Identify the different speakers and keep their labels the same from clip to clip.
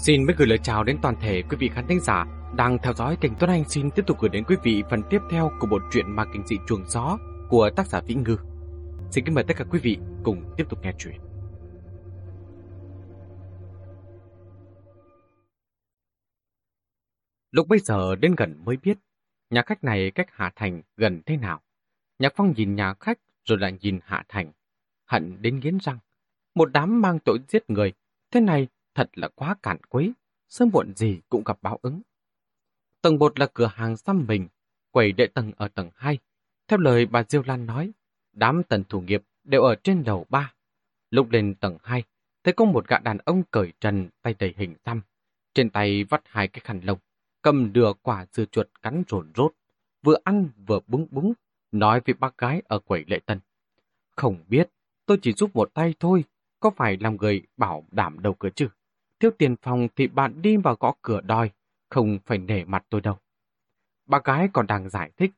Speaker 1: Xin mới gửi lời chào đến toàn thể quý vị khán thính giả đang theo dõi kênh Tuấn Anh xin tiếp tục gửi đến quý vị phần tiếp theo của bộ truyện ma kinh dị chuồng gió của tác giả Vĩ Ngư. Xin kính mời tất cả quý vị cùng tiếp tục nghe chuyện. Lúc bây giờ đến gần mới biết nhà khách này cách Hạ Thành gần thế nào. Nhạc Phong nhìn nhà khách rồi lại nhìn Hạ Thành. Hận đến nghiến răng. Một đám mang tội giết người. Thế này thật là quá cản quấy. Sớm muộn gì cũng gặp báo ứng. Tầng một là cửa hàng xăm mình. Quầy đệ tầng ở tầng 2. Theo lời bà Diêu Lan nói, đám tần thủ nghiệp đều ở trên đầu 3. Lúc lên tầng 2, thấy có một gã đàn ông cởi trần tay đầy hình xăm. Trên tay vắt hai cái khăn lông, cầm đưa quả dưa chuột cắn rồn rốt. Vừa ăn vừa búng búng, nói với bác gái ở quầy lệ tân. Không biết, tôi chỉ giúp một tay thôi, có phải làm người bảo đảm đầu cửa chứ? Thiếu tiền phòng thì bạn đi vào gõ cửa đòi, không phải nể mặt tôi đâu. Bà gái còn đang giải thích.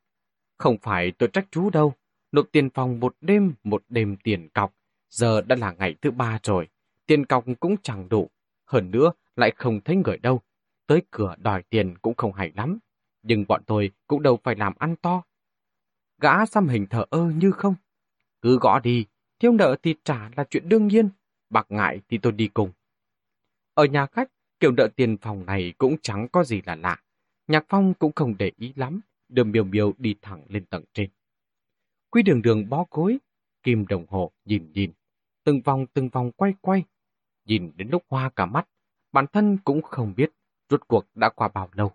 Speaker 1: Không phải tôi trách chú đâu, nộp tiền phòng một đêm, một đêm tiền cọc, giờ đã là ngày thứ ba rồi, tiền cọc cũng chẳng đủ. Hơn nữa, lại không thấy người đâu, tới cửa đòi tiền cũng không hay lắm. Nhưng bọn tôi cũng đâu phải làm ăn to, Gã xăm hình thở ơ như không. Cứ gõ đi, thiếu nợ thì trả là chuyện đương nhiên. Bạc ngại thì tôi đi cùng. Ở nhà khách, kiểu nợ tiền phòng này cũng chẳng có gì là lạ. Nhạc Phong cũng không để ý lắm, đưa miều miều đi thẳng lên tầng trên. Quy đường đường bó gối, kim đồng hồ nhìn nhìn, từng vòng từng vòng quay quay. Nhìn đến lúc hoa cả mắt, bản thân cũng không biết rốt cuộc đã qua bao lâu.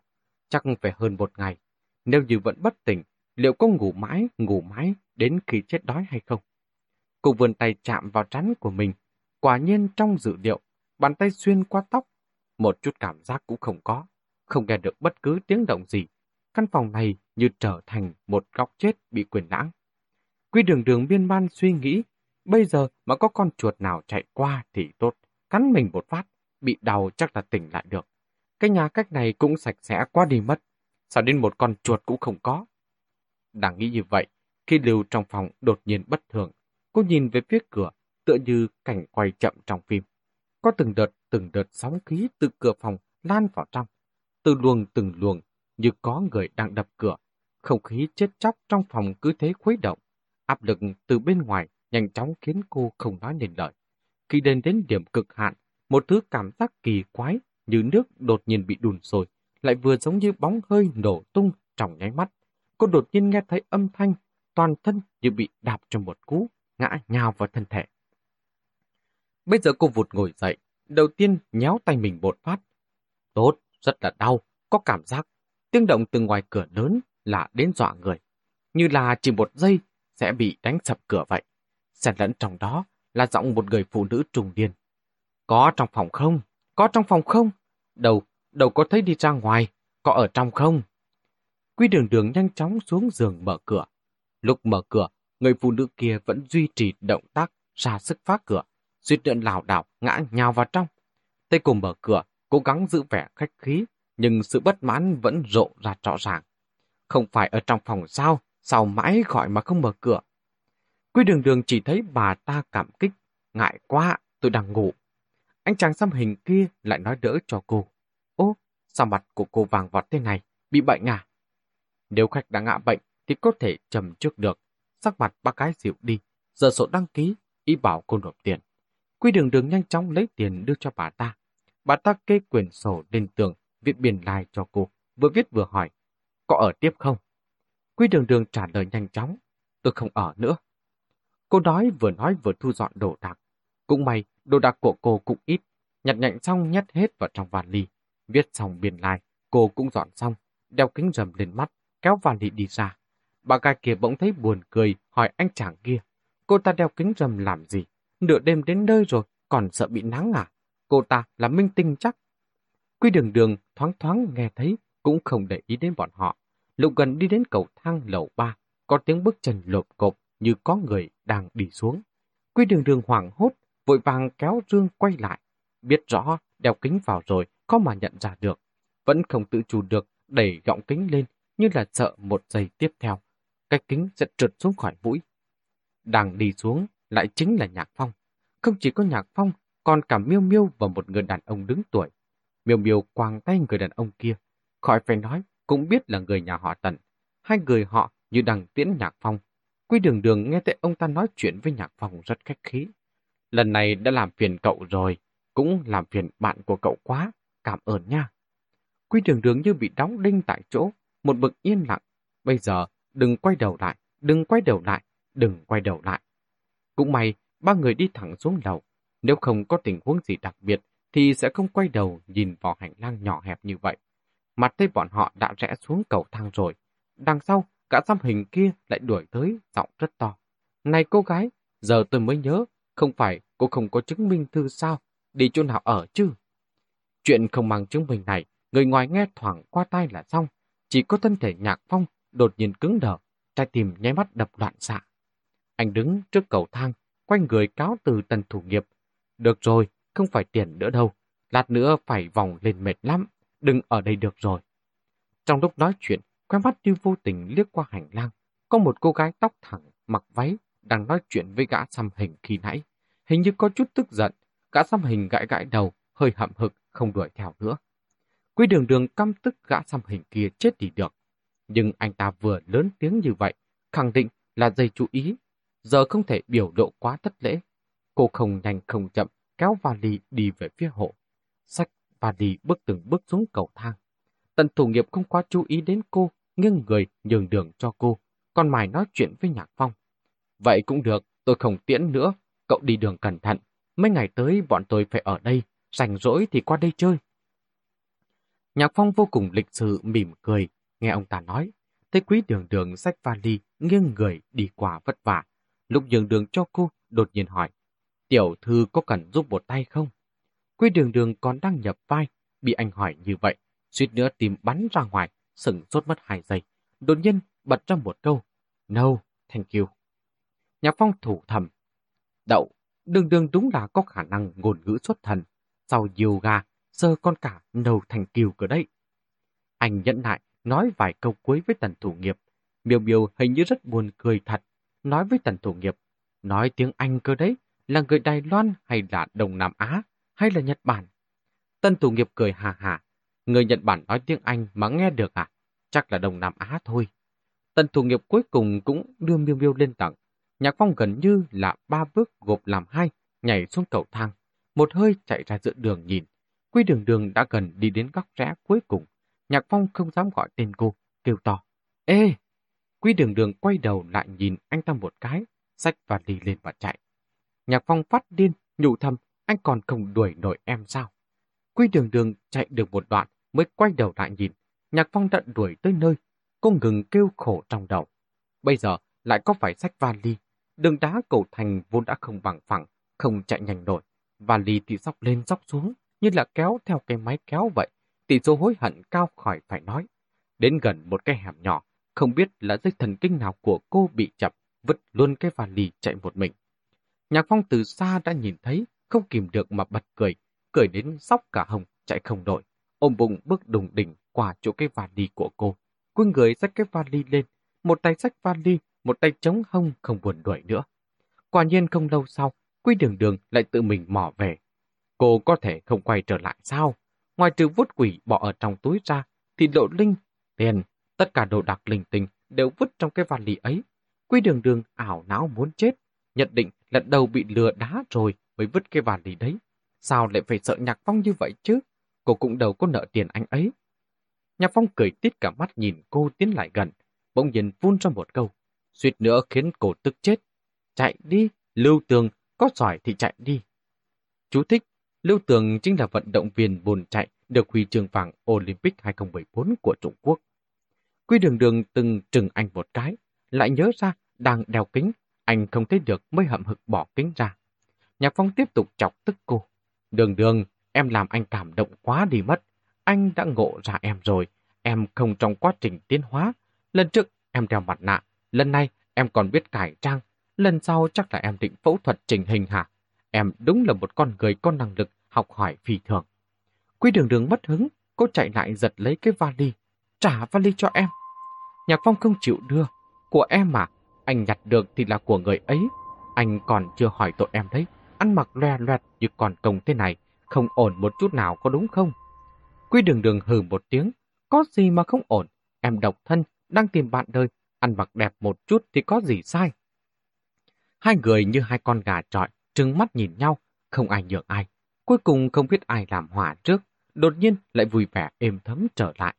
Speaker 1: Chắc phải hơn một ngày. Nếu như vẫn bất tỉnh, liệu có ngủ mãi, ngủ mãi đến khi chết đói hay không? Cô vươn tay chạm vào trán của mình. Quả nhiên trong dự liệu, bàn tay xuyên qua tóc. Một chút cảm giác cũng không có. Không nghe được bất cứ tiếng động gì. Căn phòng này như trở thành một góc chết bị quyền lãng. Quy đường đường biên ban suy nghĩ, bây giờ mà có con chuột nào chạy qua thì tốt. Cắn mình một phát, bị đau chắc là tỉnh lại được. Cái nhà cách này cũng sạch sẽ quá đi mất. Sao đến một con chuột cũng không có. Đang nghĩ như vậy, khi lưu trong phòng đột nhiên bất thường, cô nhìn về phía cửa, tựa như cảnh quay chậm trong phim. Có từng đợt, từng đợt sóng khí từ cửa phòng lan vào trong. Từ luồng từng luồng, như có người đang đập cửa. Không khí chết chóc trong phòng cứ thế khuấy động. Áp lực từ bên ngoài nhanh chóng khiến cô không nói nên lời. Khi đến đến điểm cực hạn, một thứ cảm giác kỳ quái như nước đột nhiên bị đùn sôi, lại vừa giống như bóng hơi nổ tung trong nháy mắt, cô đột nhiên nghe thấy âm thanh, toàn thân như bị đạp trong một cú, ngã nhào vào thân thể. Bây giờ cô vụt ngồi dậy, đầu tiên nhéo tay mình một phát. Tốt, rất là đau, có cảm giác. Tiếng động từ ngoài cửa lớn là đến dọa người. Như là chỉ một giây sẽ bị đánh sập cửa vậy. Xen lẫn trong đó là giọng một người phụ nữ trùng điên. Có trong phòng không? Có trong phòng không? đầu đầu có thấy đi ra ngoài, có ở trong không? Quy đường đường nhanh chóng xuống giường mở cửa. Lúc mở cửa, người phụ nữ kia vẫn duy trì động tác ra sức phá cửa, suýt nữa lảo đảo ngã nhào vào trong. Tay cùng mở cửa, cố gắng giữ vẻ khách khí, nhưng sự bất mãn vẫn rộ ra rõ ràng. Không phải ở trong phòng sao, sao mãi gọi mà không mở cửa. Quy đường đường chỉ thấy bà ta cảm kích, ngại quá, tôi đang ngủ. Anh chàng xăm hình kia lại nói đỡ cho cô. Ô, sao mặt của cô vàng vọt thế này, bị bệnh à? Nếu khách đã ngã bệnh thì có thể trầm trước được. Sắc mặt bác gái dịu đi, giờ sổ đăng ký, ý bảo cô nộp tiền. Quy đường đường nhanh chóng lấy tiền đưa cho bà ta. Bà ta kê quyển sổ lên tường, viết biển lai cho cô, vừa viết vừa hỏi, có ở tiếp không? Quy đường đường trả lời nhanh chóng, tôi không ở nữa. Cô nói vừa nói vừa thu dọn đồ đạc. Cũng may, đồ đạc của cô cũng ít, nhặt nhạnh xong nhét hết vào trong vali. Viết xong biển lai, cô cũng dọn xong, đeo kính rầm lên mắt, kéo vali đi ra. Bà gái kia bỗng thấy buồn cười, hỏi anh chàng kia. Cô ta đeo kính rầm làm gì? Nửa đêm đến nơi rồi, còn sợ bị nắng à? Cô ta là minh tinh chắc. Quy đường đường thoáng thoáng nghe thấy, cũng không để ý đến bọn họ. Lúc gần đi đến cầu thang lầu ba, có tiếng bước chân lộp cộp như có người đang đi xuống. Quy đường đường hoảng hốt, vội vàng kéo dương quay lại. Biết rõ, đeo kính vào rồi, có mà nhận ra được. Vẫn không tự chủ được, đẩy gọng kính lên, như là sợ một giây tiếp theo, cái kính sẽ trượt xuống khỏi mũi. Đang đi xuống lại chính là Nhạc Phong. Không chỉ có Nhạc Phong, còn cả Miêu Miêu và một người đàn ông đứng tuổi. Miêu miêu quàng tay người đàn ông kia. Khỏi phải nói, cũng biết là người nhà họ Tần. Hai người họ như đang tiễn nhạc phong. Quy đường đường nghe thấy ông ta nói chuyện với nhạc phong rất khách khí. Lần này đã làm phiền cậu rồi, cũng làm phiền bạn của cậu quá, cảm ơn nha. Quy đường đường như bị đóng đinh tại chỗ, một bực yên lặng. Bây giờ, đừng quay đầu lại, đừng quay đầu lại, đừng quay đầu lại. Cũng may, ba người đi thẳng xuống lầu. Nếu không có tình huống gì đặc biệt, thì sẽ không quay đầu nhìn vào hành lang nhỏ hẹp như vậy. Mặt thấy bọn họ đã rẽ xuống cầu thang rồi. Đằng sau, cả xăm hình kia lại đuổi tới, giọng rất to. Này cô gái, giờ tôi mới nhớ, không phải cô không có chứng minh thư sao, đi chỗ nào ở chứ? Chuyện không mang chứng minh này, người ngoài nghe thoảng qua tay là xong. Chỉ có thân thể nhạc phong đột nhiên cứng đờ, trái tim nháy mắt đập loạn xạ. Anh đứng trước cầu thang, quanh người cáo từ tần thủ nghiệp. Được rồi, không phải tiền nữa đâu. Lát nữa phải vòng lên mệt lắm. Đừng ở đây được rồi. Trong lúc nói chuyện, khoe mắt như vô tình liếc qua hành lang. Có một cô gái tóc thẳng, mặc váy, đang nói chuyện với gã xăm hình khi nãy. Hình như có chút tức giận. Gã xăm hình gãi gãi đầu, hơi hậm hực, không đuổi theo nữa. Quy đường đường căm tức gã xăm hình kia chết đi được. Nhưng anh ta vừa lớn tiếng như vậy, khẳng định là dây chú ý. Giờ không thể biểu độ quá thất lễ. Cô không nhanh không chậm, kéo vali đi về phía hộ. Sách vali bước từng bước xuống cầu thang. Tần thủ nghiệp không quá chú ý đến cô, nghiêng người nhường đường cho cô, còn mài nói chuyện với Nhạc Phong. Vậy cũng được, tôi không tiễn nữa, cậu đi đường cẩn thận. Mấy ngày tới bọn tôi phải ở đây, rảnh rỗi thì qua đây chơi. Nhạc Phong vô cùng lịch sự mỉm cười, nghe ông ta nói. Thấy quý đường đường sách vali, nghiêng người đi qua vất vả. Lúc nhường đường cho cô, đột nhiên hỏi. Tiểu thư có cần giúp một tay không? Quý đường đường còn đang nhập vai, bị anh hỏi như vậy, suýt nữa tìm bắn ra ngoài, sừng sốt mất hai giây. Đột nhiên bật ra một câu, No, thank you. Nhạc phong thủ thầm, đậu, đường đường đúng là có khả năng ngôn ngữ xuất thần. Sau yoga, sơ con cả no thành kiều cửa đấy. Anh nhẫn nại, nói vài câu cuối với tần thủ nghiệp. Miêu miêu hình như rất buồn cười thật, nói với tần thủ nghiệp, nói tiếng Anh cơ đấy, là người Đài Loan hay là Đông Nam Á hay là Nhật Bản? Tân thủ nghiệp cười hà hà. Người Nhật Bản nói tiếng Anh mà nghe được à? Chắc là Đông Nam Á thôi. tần thủ nghiệp cuối cùng cũng đưa miêu miêu lên tầng. Nhạc phong gần như là ba bước gộp làm hai, nhảy xuống cầu thang. Một hơi chạy ra giữa đường nhìn. Quy đường đường đã gần đi đến góc rẽ cuối cùng. Nhạc phong không dám gọi tên cô, kêu to. Ê! Quy đường đường quay đầu lại nhìn anh ta một cái, sách và đi lên và chạy. Nhạc Phong phát điên, nhủ thầm, anh còn không đuổi nổi em sao? Quy đường đường chạy được một đoạn mới quay đầu lại nhìn. Nhạc Phong đã đuổi tới nơi, cô ngừng kêu khổ trong đầu. Bây giờ lại có phải sách vali. Đường đá cầu thành vốn đã không bằng phẳng, không chạy nhanh nổi. Vali thì dọc lên dọc xuống, như là kéo theo cái máy kéo vậy. Tỷ số hối hận cao khỏi phải nói. Đến gần một cái hẻm nhỏ, không biết là dây thần kinh nào của cô bị chập, vứt luôn cái vali chạy một mình. Nhạc Phong từ xa đã nhìn thấy, không kìm được mà bật cười, cười đến sóc cả hồng, chạy không đổi, ôm bụng bước đùng đỉnh qua chỗ cái vali của cô. Quân người xách cái vali lên, một tay xách vali, một tay chống hông không buồn đuổi nữa. Quả nhiên không lâu sau, Quy Đường Đường lại tự mình mò về. Cô có thể không quay trở lại sao? Ngoài trừ vút quỷ bỏ ở trong túi ra, thì lộ linh, tiền, tất cả đồ đạc linh tinh đều vứt trong cái vali ấy. Quy Đường Đường ảo não muốn chết, nhận định là đầu bị lừa đá rồi mới vứt cái vali đấy. Sao lại phải sợ Nhạc Phong như vậy chứ? Cô cũng đâu có nợ tiền anh ấy. Nhạc Phong cười tít cả mắt nhìn cô tiến lại gần, bỗng nhiên phun ra một câu, suýt nữa khiến cô tức chết. Chạy đi, Lưu Tường, có giỏi thì chạy đi. Chú thích, Lưu Tường chính là vận động viên bồn chạy được huy chương vàng Olympic 2014 của Trung Quốc. Quy đường đường từng trừng anh một cái, lại nhớ ra đang đeo kính anh không thấy được mới hậm hực bỏ kính ra. Nhạc Phong tiếp tục chọc tức cô. Đường đường, em làm anh cảm động quá đi mất. Anh đã ngộ ra em rồi. Em không trong quá trình tiến hóa. Lần trước em đeo mặt nạ. Lần này em còn biết cải trang. Lần sau chắc là em định phẫu thuật chỉnh hình hả? Em đúng là một con người có năng lực học hỏi phi thường. Quy đường đường mất hứng, cô chạy lại giật lấy cái vali. Trả vali cho em. Nhạc Phong không chịu đưa. Của em mà, anh nhặt được thì là của người ấy. Anh còn chưa hỏi tội em đấy. Ăn mặc loe loẹt như còn công thế này. Không ổn một chút nào có đúng không? quy đường đường hừ một tiếng, có gì mà không ổn, em độc thân, đang tìm bạn đời, ăn mặc đẹp một chút thì có gì sai. Hai người như hai con gà trọi, trừng mắt nhìn nhau, không ai nhường ai. Cuối cùng không biết ai làm hỏa trước, đột nhiên lại vui vẻ êm thấm trở lại.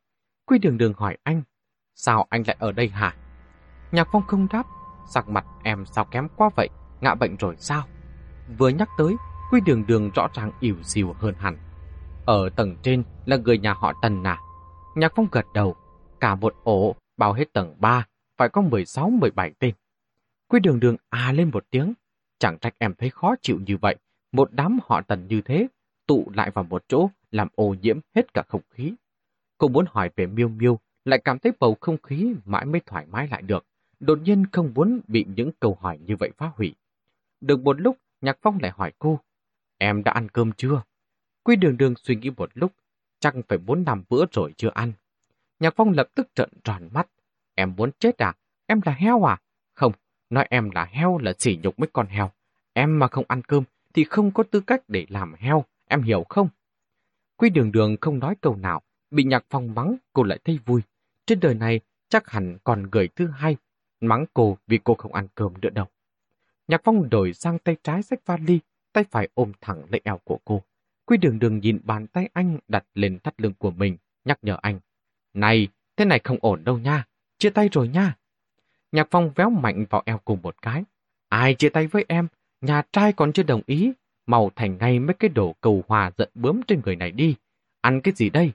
Speaker 1: Quy đường đường hỏi anh, sao anh lại ở đây hả? Nhạc phong không đáp, sặc mặt em sao kém quá vậy, ngạ bệnh rồi sao? Vừa nhắc tới, Quy đường đường rõ ràng ỉu xìu hơn hẳn. Ở tầng trên là người nhà họ Tần à? Nhạc phong gật đầu, cả một ổ bao hết tầng 3, phải có 16-17 tên. Quy đường đường à lên một tiếng, chẳng trách em thấy khó chịu như vậy, một đám họ Tần như thế, tụ lại vào một chỗ, làm ô nhiễm hết cả không khí. Cô muốn hỏi về miêu miêu, lại cảm thấy bầu không khí mãi mới thoải mái lại được, đột nhiên không muốn bị những câu hỏi như vậy phá hủy. Được một lúc, Nhạc Phong lại hỏi cô, em đã ăn cơm chưa? Quy đường đường suy nghĩ một lúc, chắc phải bốn năm bữa rồi chưa ăn. Nhạc Phong lập tức trợn tròn mắt. Em muốn chết à? Em là heo à? Không, nói em là heo là sỉ nhục mấy con heo. Em mà không ăn cơm thì không có tư cách để làm heo, em hiểu không? Quy đường đường không nói câu nào, bị Nhạc Phong mắng cô lại thấy vui. Trên đời này chắc hẳn còn người thứ hai mắng cô vì cô không ăn cơm nữa đâu. Nhạc Phong đổi sang tay trái xách vali, tay phải ôm thẳng lấy eo của cô. Quy đường đường nhìn bàn tay anh đặt lên thắt lưng của mình, nhắc nhở anh. Này, thế này không ổn đâu nha, chia tay rồi nha. Nhạc Phong véo mạnh vào eo cùng một cái. Ai chia tay với em, nhà trai còn chưa đồng ý, màu thành ngay mấy cái đồ cầu hòa giận bướm trên người này đi. Ăn cái gì đây?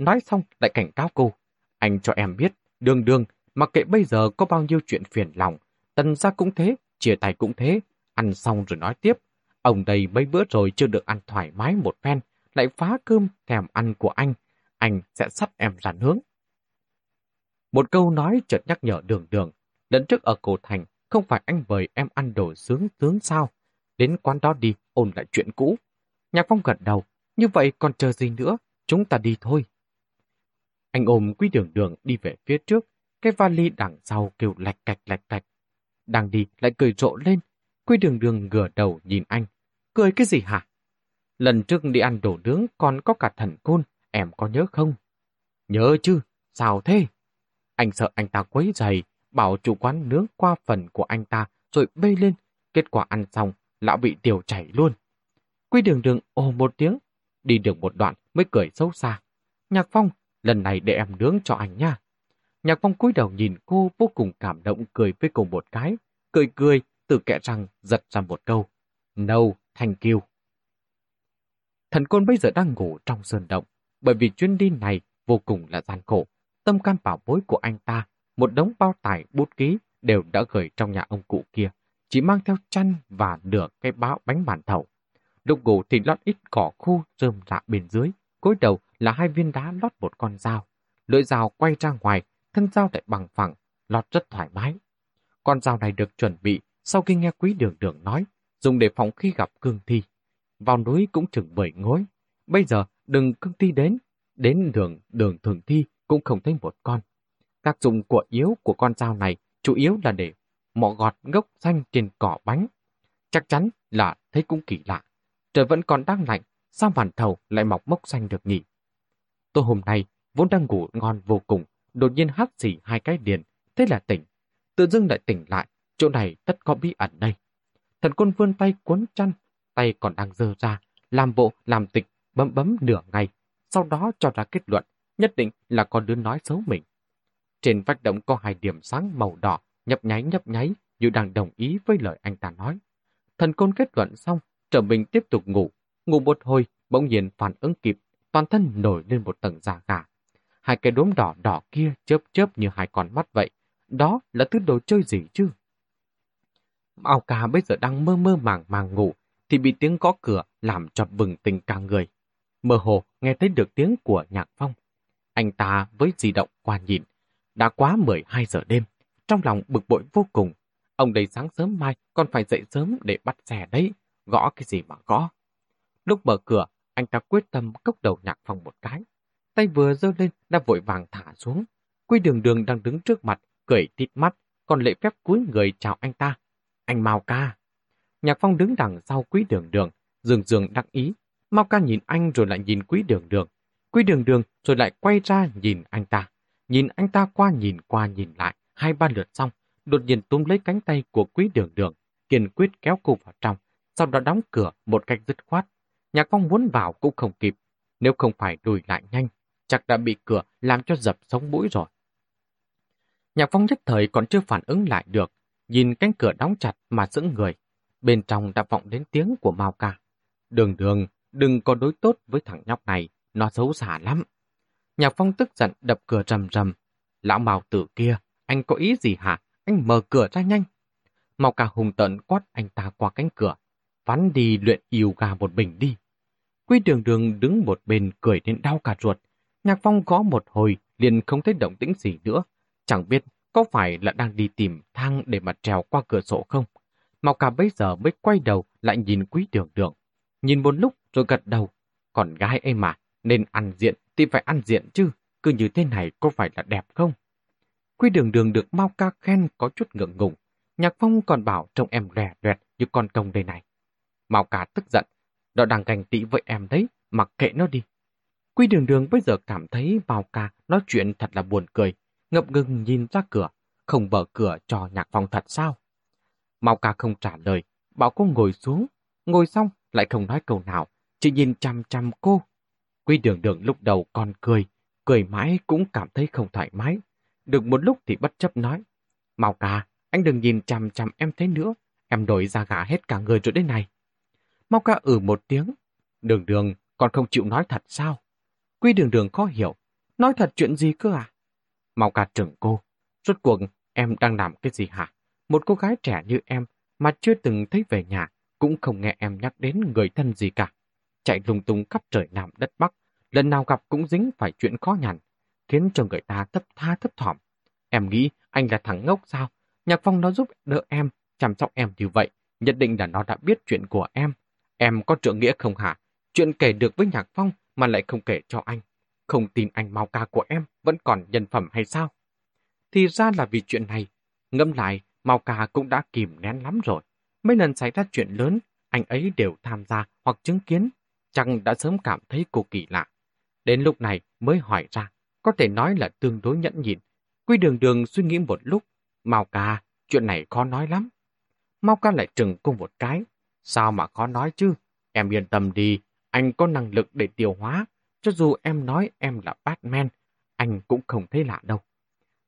Speaker 1: Nói xong lại cảnh cáo cô. Anh cho em biết, đường đường, mặc kệ bây giờ có bao nhiêu chuyện phiền lòng, tần ra cũng thế, chia tay cũng thế, ăn xong rồi nói tiếp. Ông đây mấy bữa rồi chưa được ăn thoải mái một phen, lại phá cơm thèm ăn của anh, anh sẽ sắp em ra nướng. Một câu nói chợt nhắc nhở đường đường, lần trước ở cổ thành, không phải anh mời em ăn đồ sướng sướng sao? Đến quán đó đi, ôn lại chuyện cũ. Nhạc phong gật đầu, như vậy còn chờ gì nữa, chúng ta đi thôi. Anh ôm quý đường đường đi về phía trước, cái vali đằng sau kêu lạch cạch lạch cạch. Đang đi lại cười rộ lên, quý đường đường ngửa đầu nhìn anh. Cười cái gì hả? Lần trước đi ăn đồ nướng còn có cả thần côn, em có nhớ không? Nhớ chứ, sao thế? Anh sợ anh ta quấy giày, bảo chủ quán nướng qua phần của anh ta rồi bê lên. Kết quả ăn xong, lão bị tiểu chảy luôn. Quy đường đường ồ một tiếng, đi được một đoạn mới cười xấu xa. Nhạc Phong, lần này để em nướng cho anh nha. Nhạc Phong cúi đầu nhìn cô vô cùng cảm động cười với cùng một cái. Cười cười, từ kẽ răng giật ra một câu. No, thank you. Thần côn bây giờ đang ngủ trong sơn động, bởi vì chuyến đi này vô cùng là gian khổ. Tâm can bảo bối của anh ta, một đống bao tải bút ký đều đã gửi trong nhà ông cụ kia, chỉ mang theo chăn và nửa cái báo bánh bàn thầu. Lúc ngủ thì lót ít cỏ khô rơm rạ bên dưới, cối đầu là hai viên đá lót một con dao. Lưỡi dao quay ra ngoài, thân dao lại bằng phẳng, lót rất thoải mái. Con dao này được chuẩn bị sau khi nghe quý đường đường nói, dùng để phòng khi gặp cương thi. Vào núi cũng chừng bảy ngối. Bây giờ đừng cương thi đến, đến đường đường thường thi cũng không thấy một con. Tác dụng của yếu của con dao này chủ yếu là để mọ gọt gốc xanh trên cỏ bánh. Chắc chắn là thấy cũng kỳ lạ. Trời vẫn còn đang lạnh, sao bản thầu lại mọc mốc xanh được nhỉ? Tôi hôm nay vốn đang ngủ ngon vô cùng, đột nhiên hát xỉ hai cái điền, thế là tỉnh. Tự dưng lại tỉnh lại, chỗ này tất có bí ẩn đây. Thần quân vươn tay cuốn chăn, tay còn đang dơ ra, làm bộ, làm tịch, bấm bấm nửa ngày, sau đó cho ra kết luận, nhất định là con đứa nói xấu mình. Trên vách động có hai điểm sáng màu đỏ, nhấp nháy nhấp nháy, như đang đồng ý với lời anh ta nói. Thần côn kết luận xong, trở mình tiếp tục ngủ. Ngủ một hồi, bỗng nhiên phản ứng kịp, toàn thân nổi lên một tầng da gà. Hai cái đốm đỏ đỏ kia chớp chớp như hai con mắt vậy. Đó là thứ đồ chơi gì chứ? Ao ca bây giờ đang mơ mơ màng màng ngủ, thì bị tiếng gõ cửa làm cho bừng tỉnh cả người. Mơ hồ nghe thấy được tiếng của nhạc phong. Anh ta với di động qua nhìn. Đã quá 12 giờ đêm, trong lòng bực bội vô cùng. Ông đây sáng sớm mai còn phải dậy sớm để bắt xe đấy, gõ cái gì mà gõ. Lúc mở cửa, anh ta quyết tâm cốc đầu nhạc phong một cái. Tay vừa giơ lên đã vội vàng thả xuống. Quy đường đường đang đứng trước mặt, cười tít mắt, còn lệ phép cúi người chào anh ta. Anh Mao ca. Nhạc phong đứng đằng sau quý đường đường, dường dường đắc ý. Mao ca nhìn anh rồi lại nhìn quý đường đường. quý đường đường rồi lại quay ra nhìn anh ta. Nhìn anh ta qua nhìn qua nhìn lại, hai ba lượt xong, đột nhiên túm lấy cánh tay của quý đường đường, kiên quyết kéo cô vào trong, sau đó đóng cửa một cách dứt khoát. Nhạc phong muốn vào cũng không kịp, nếu không phải đùi lại nhanh, chắc đã bị cửa làm cho dập sống mũi rồi. Nhạc phong nhất thời còn chưa phản ứng lại được, nhìn cánh cửa đóng chặt mà sững người. Bên trong đã vọng đến tiếng của Mao ca. Đường đường, đừng có đối tốt với thằng nhóc này, nó xấu xả lắm. Nhạc phong tức giận đập cửa rầm rầm. Lão Mao tử kia, anh có ý gì hả? Anh mở cửa ra nhanh. Mao ca hùng tận quát anh ta qua cánh cửa. Vắn đi luyện yêu gà một bình đi. Quy đường đường đứng một bên cười đến đau cả ruột. Nhạc phong gõ một hồi, liền không thấy động tĩnh gì nữa. Chẳng biết có phải là đang đi tìm thang để mà trèo qua cửa sổ không? Mao ca bây giờ mới quay đầu lại nhìn quý đường đường. Nhìn một lúc rồi gật đầu. Còn gái em mà, nên ăn diện thì phải ăn diện chứ. Cứ như thế này có phải là đẹp không? Quý đường đường được Mao ca khen có chút ngượng ngùng. Nhạc Phong còn bảo trông em lè loẹt như con công đây này. Mao ca tức giận. Nó đang gành tị với em đấy, mặc kệ nó đi. Quy đường đường bây giờ cảm thấy Mao ca nói chuyện thật là buồn cười. Ngập ngừng nhìn ra cửa, không mở cửa cho Nhạc Phong thật sao? Mao ca không trả lời, bảo cô ngồi xuống. Ngồi xong lại không nói câu nào, chỉ nhìn chăm chăm cô. Quy đường đường lúc đầu còn cười, cười mãi cũng cảm thấy không thoải mái. Được một lúc thì bất chấp nói. Mao ca, anh đừng nhìn chằm chằm em thế nữa. Em đổi ra gã hết cả người rồi đây này. Mau ca ừ một tiếng. Đường đường, còn không chịu nói thật sao? Quy đường đường khó hiểu. Nói thật chuyện gì cơ à? Mau ca trưởng cô. Rốt cuộc, em đang làm cái gì hả? Một cô gái trẻ như em mà chưa từng thấy về nhà, cũng không nghe em nhắc đến người thân gì cả. Chạy lung tung khắp trời Nam đất Bắc, lần nào gặp cũng dính phải chuyện khó nhằn, khiến cho người ta thấp tha thấp thỏm. Em nghĩ anh là thằng ngốc sao? Nhạc Phong nó giúp đỡ em, chăm sóc em như vậy, nhất định là nó đã biết chuyện của em. Em có trượng nghĩa không hả? Chuyện kể được với Nhạc Phong mà lại không kể cho anh. Không tin anh mau ca của em vẫn còn nhân phẩm hay sao? Thì ra là vì chuyện này. Ngâm lại, mau ca cũng đã kìm nén lắm rồi. Mấy lần xảy ra chuyện lớn, anh ấy đều tham gia hoặc chứng kiến. Chẳng đã sớm cảm thấy cô kỳ lạ. Đến lúc này mới hỏi ra, có thể nói là tương đối nhẫn nhịn. Quy đường đường suy nghĩ một lúc, mau ca, chuyện này khó nói lắm. mau ca lại trừng cung một cái, sao mà khó nói chứ? Em yên tâm đi, anh có năng lực để tiêu hóa, cho dù em nói em là Batman, anh cũng không thấy lạ đâu.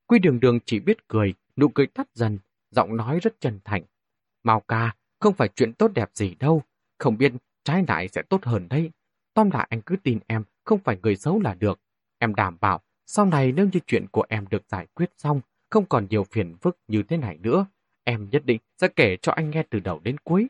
Speaker 1: Quy đường đường chỉ biết cười, nụ cười tắt dần, giọng nói rất chân thành. Mao ca, không phải chuyện tốt đẹp gì đâu, không biết trái lại sẽ tốt hơn đấy. Tóm lại anh cứ tin em, không phải người xấu là được. Em đảm bảo, sau này nếu như chuyện của em được giải quyết xong, không còn nhiều phiền phức như thế này nữa, em nhất định sẽ kể cho anh nghe từ đầu đến cuối.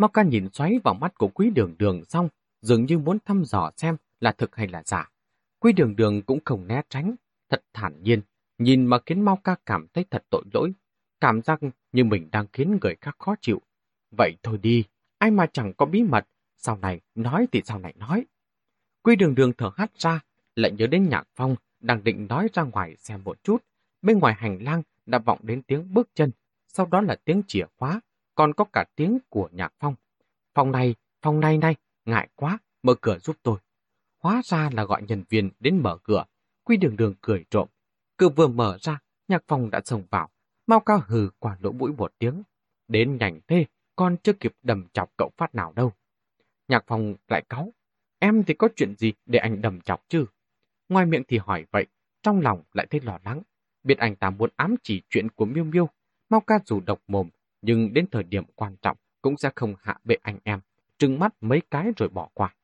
Speaker 1: Mau ca nhìn xoáy vào mắt của quý đường đường xong, dường như muốn thăm dò xem là thực hay là giả. Quý đường đường cũng không né tránh, thật thản nhiên, nhìn mà khiến Mau ca cảm thấy thật tội lỗi, cảm giác như mình đang khiến người khác khó chịu. Vậy thôi đi, ai mà chẳng có bí mật, sau này nói thì sau này nói. Quy đường đường thở hắt ra, lại nhớ đến nhạc phong, đang định nói ra ngoài xem một chút. Bên ngoài hành lang đã vọng đến tiếng bước chân, sau đó là tiếng chìa khóa, còn có cả tiếng của nhạc phong. Phòng này, phòng này này, ngại quá, mở cửa giúp tôi. Hóa ra là gọi nhân viên đến mở cửa. Quy đường đường cười trộm. Cửa vừa mở ra, nhạc phong đã xông vào. Mau cao hừ qua lỗ mũi một tiếng. Đến nhanh thế, con chưa kịp đầm chọc cậu phát nào đâu. Nhạc phong lại cáu. Em thì có chuyện gì để anh đầm chọc chứ? Ngoài miệng thì hỏi vậy, trong lòng lại thấy lo lắng. Biết anh ta muốn ám chỉ chuyện của Miêu Miêu, Mau ca dù độc mồm, nhưng đến thời điểm quan trọng cũng sẽ không hạ bệ anh em, trừng mắt mấy cái rồi bỏ qua.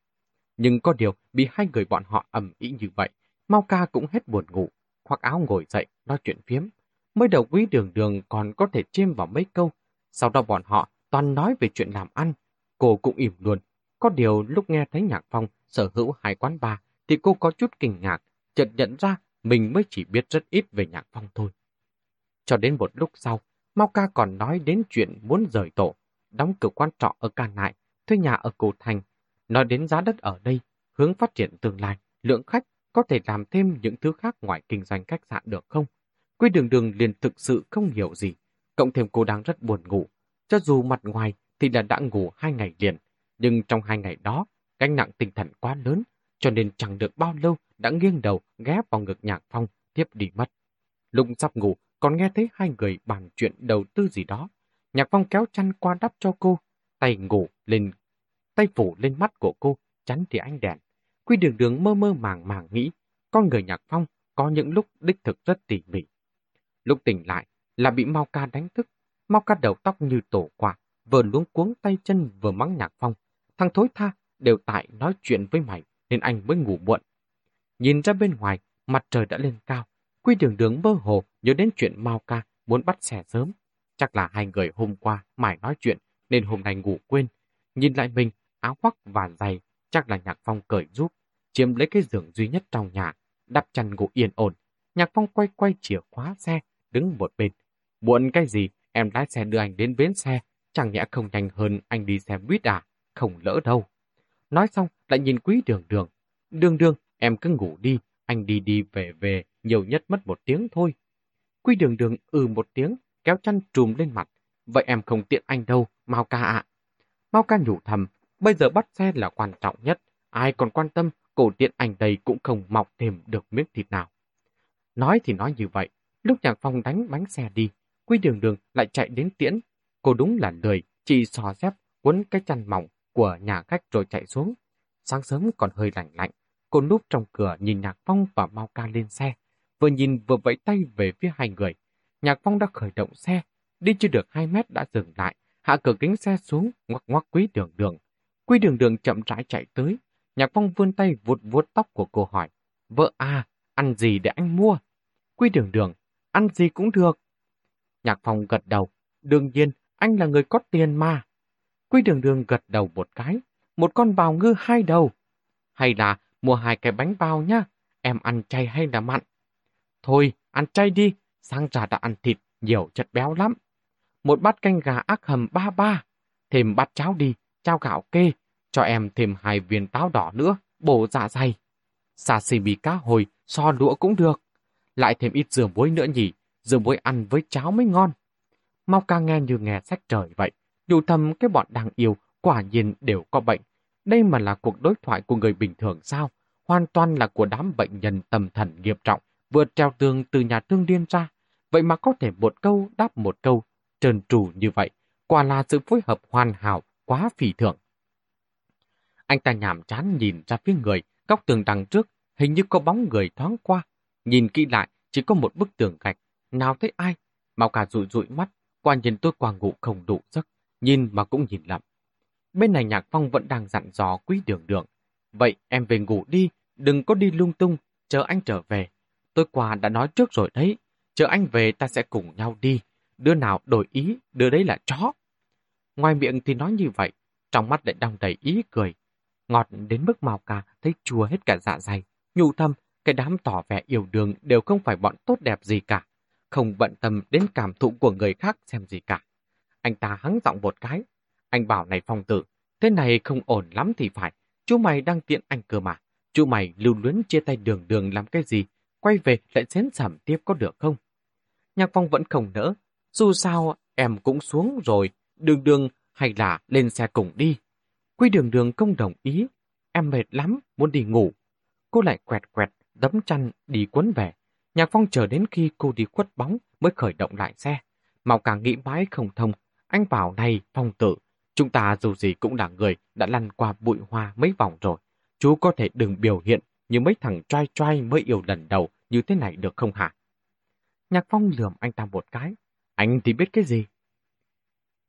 Speaker 1: Nhưng có điều, bị hai người bọn họ ầm ĩ như vậy, Mau ca cũng hết buồn ngủ, khoác áo ngồi dậy, nói chuyện phiếm. Mới đầu quý đường đường còn có thể chêm vào mấy câu, sau đó bọn họ toàn nói về chuyện làm ăn. Cô cũng im luôn. Có điều lúc nghe thấy Nhạc Phong sở hữu hai quán bar thì cô có chút kinh ngạc, chợt nhận ra mình mới chỉ biết rất ít về Nhạc Phong thôi. Cho đến một lúc sau, Mau ca còn nói đến chuyện muốn rời tổ, đóng cửa quan trọ ở Cà Nại, thuê nhà ở Cổ Thành, nói đến giá đất ở đây, hướng phát triển tương lai, lượng khách có thể làm thêm những thứ khác ngoài kinh doanh khách sạn được không? Quy đường đường liền thực sự không hiểu gì, cộng thêm cô đang rất buồn ngủ. Cho dù mặt ngoài thì là đã ngủ hai ngày liền, nhưng trong hai ngày đó, gánh nặng tinh thần quá lớn, cho nên chẳng được bao lâu đã nghiêng đầu ghé vào ngực Nhạc Phong, tiếp đi mất. Lúc sắp ngủ, còn nghe thấy hai người bàn chuyện đầu tư gì đó. Nhạc Phong kéo chăn qua đắp cho cô, tay ngủ lên, tay phủ lên mắt của cô, chắn thì ánh đèn. Quy đường đường mơ mơ màng màng nghĩ, con người Nhạc Phong có những lúc đích thực rất tỉ mỉ. Lúc tỉnh lại là bị Mao Ca đánh thức, Mao Ca đầu tóc như tổ quả, vừa luống cuống tay chân vừa mắng Nhạc Phong. Thằng thối tha đều tại nói chuyện với mày nên anh mới ngủ muộn. Nhìn ra bên ngoài, mặt trời đã lên cao. Quy đường đường mơ hồ nhớ đến chuyện Mao Ca muốn bắt xe sớm. Chắc là hai người hôm qua mải nói chuyện nên hôm nay ngủ quên. Nhìn lại mình, áo khoác và giày chắc là Nhạc Phong cởi giúp, chiếm lấy cái giường duy nhất trong nhà, đắp chăn ngủ yên ổn. Nhạc Phong quay quay chìa khóa xe, đứng một bên. Buồn cái gì, em lái xe đưa anh đến bến xe, chẳng nhẽ không nhanh hơn anh đi xe buýt à, không lỡ đâu. Nói xong lại nhìn quý đường đường. Đường đường, em cứ ngủ đi, anh đi đi về về, nhiều nhất mất một tiếng thôi. Quy đường đường ừ một tiếng, kéo chăn trùm lên mặt. Vậy em không tiện anh đâu, Mao ca ạ. Mao ca nhủ thầm, bây giờ bắt xe là quan trọng nhất. Ai còn quan tâm, cổ tiện anh đây cũng không mọc thêm được miếng thịt nào. Nói thì nói như vậy, lúc nhạc phong đánh bánh xe đi, Quy đường đường lại chạy đến tiễn. Cô đúng là lười, chỉ xò dép, quấn cái chăn mỏng của nhà khách rồi chạy xuống. Sáng sớm còn hơi lạnh lạnh, cô núp trong cửa nhìn Nhạc Phong và mau Ca lên xe, vừa nhìn vừa vẫy tay về phía hai người. Nhạc Phong đã khởi động xe, đi chưa được hai mét đã dừng lại, hạ cửa kính xe xuống, ngoắc ngoắc quý đường đường. Quý đường đường chậm rãi chạy tới, Nhạc Phong vươn tay vuốt vuốt tóc của cô hỏi, vợ à, ăn gì để anh mua? Quý đường đường, ăn gì cũng được. Nhạc Phong gật đầu, đương nhiên, anh là người có tiền mà. Quý đường đường gật đầu một cái, một con bào ngư hai đầu. Hay là mua hai cái bánh bao nhá, em ăn chay hay là mặn? Thôi, ăn chay đi, sang ra đã ăn thịt, nhiều chất béo lắm. Một bát canh gà ác hầm ba ba, thêm bát cháo đi, trao gạo kê, cho em thêm hai viên táo đỏ nữa, bổ dạ dày. Sashimi cá hồi, so lũa cũng được. Lại thêm ít dừa muối nữa nhỉ, dừa muối ăn với cháo mới ngon. Mau ca nghe như nghe sách trời vậy, dù thầm cái bọn đang yêu quả nhiên đều có bệnh. Đây mà là cuộc đối thoại của người bình thường sao? Hoàn toàn là của đám bệnh nhân tâm thần nghiêm trọng, vượt treo tường từ nhà thương điên ra. Vậy mà có thể một câu đáp một câu, trơn trù như vậy, quả là sự phối hợp hoàn hảo, quá phỉ thượng. Anh ta nhảm chán nhìn ra phía người, góc tường đằng trước, hình như có bóng người thoáng qua. Nhìn kỹ lại, chỉ có một bức tường gạch, nào thấy ai. màu cả rụi rụi mắt, qua nhìn tôi qua ngủ không đủ giấc, nhìn mà cũng nhìn lầm. Bên này Nhạc Phong vẫn đang dặn dò quý đường đường. Vậy em về ngủ đi, đừng có đi lung tung, chờ anh trở về. Tôi qua đã nói trước rồi đấy, chờ anh về ta sẽ cùng nhau đi. Đứa nào đổi ý, đứa đấy là chó. Ngoài miệng thì nói như vậy, trong mắt lại đong đầy ý cười. Ngọt đến mức màu cà thấy chua hết cả dạ dày. Nhụ thâm, cái đám tỏ vẻ yêu đương đều không phải bọn tốt đẹp gì cả. Không bận tâm đến cảm thụ của người khác xem gì cả. Anh ta hắng giọng một cái, anh bảo này phong tử, thế này không ổn lắm thì phải. Chú mày đang tiện anh cơ mà. Chú mày lưu luyến chia tay đường đường làm cái gì? Quay về lại xén giảm tiếp có được không? Nhạc phong vẫn không nỡ. Dù sao em cũng xuống rồi. Đường đường hay là lên xe cùng đi. Quy đường đường không đồng ý. Em mệt lắm, muốn đi ngủ. Cô lại quẹt quẹt, đấm chăn, đi quấn về. Nhạc phong chờ đến khi cô đi khuất bóng mới khởi động lại xe. Màu càng nghĩ mãi không thông. Anh bảo này, phong tử, Chúng ta dù gì cũng là người đã lăn qua bụi hoa mấy vòng rồi. Chú có thể đừng biểu hiện như mấy thằng trai trai mới yêu lần đầu như thế này được không hả? Nhạc Phong lườm anh ta một cái. Anh thì biết cái gì?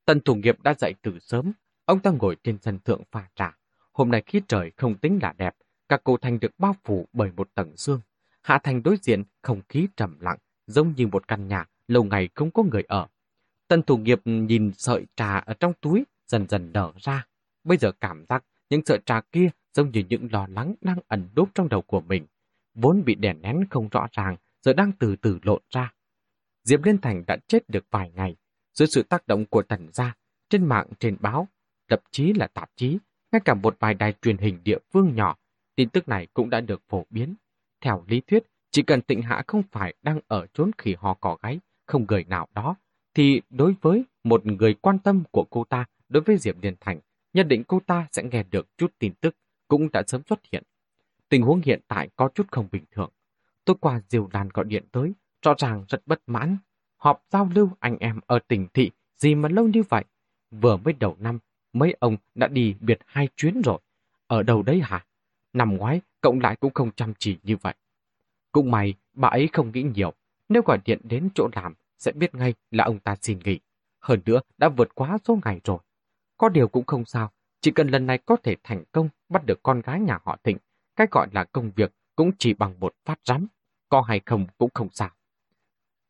Speaker 1: Tần thủ nghiệp đã dậy từ sớm. Ông ta ngồi trên sân thượng pha trà. Hôm nay khi trời không tính là đẹp, các cô thành được bao phủ bởi một tầng xương. Hạ thành đối diện, không khí trầm lặng, giống như một căn nhà lâu ngày không có người ở. Tần thủ nghiệp nhìn sợi trà ở trong túi dần dần nở ra. Bây giờ cảm giác những sợi trà kia giống như những lo lắng đang ẩn đốt trong đầu của mình. Vốn bị đèn nén không rõ ràng, giờ đang từ từ lộn ra. Diệp Liên Thành đã chết được vài ngày. Dưới sự tác động của tần gia, trên mạng, trên báo, thậm chí là tạp chí, ngay cả một vài đài truyền hình địa phương nhỏ, tin tức này cũng đã được phổ biến. Theo lý thuyết, chỉ cần tịnh hạ không phải đang ở chốn khỉ ho cỏ gáy, không người nào đó, thì đối với một người quan tâm của cô ta đối với Diệp Liên Thành, nhận định cô ta sẽ nghe được chút tin tức cũng đã sớm xuất hiện tình huống hiện tại có chút không bình thường. Tôi qua diều đàn gọi điện tới, rõ ràng rất bất mãn. Họp giao lưu anh em ở tỉnh thị, gì mà lâu như vậy? Vừa mới đầu năm, mấy ông đã đi biệt hai chuyến rồi. Ở đâu đấy hả? Năm ngoái, cộng lại cũng không chăm chỉ như vậy. Cũng may, bà ấy không nghĩ nhiều. Nếu gọi điện đến chỗ làm, sẽ biết ngay là ông ta xin nghỉ. Hơn nữa, đã vượt quá số ngày rồi. Có điều cũng không sao, chỉ cần lần này có thể thành công bắt được con gái nhà họ Thịnh, cái gọi là công việc cũng chỉ bằng một phát rắm, có hay không cũng không sao.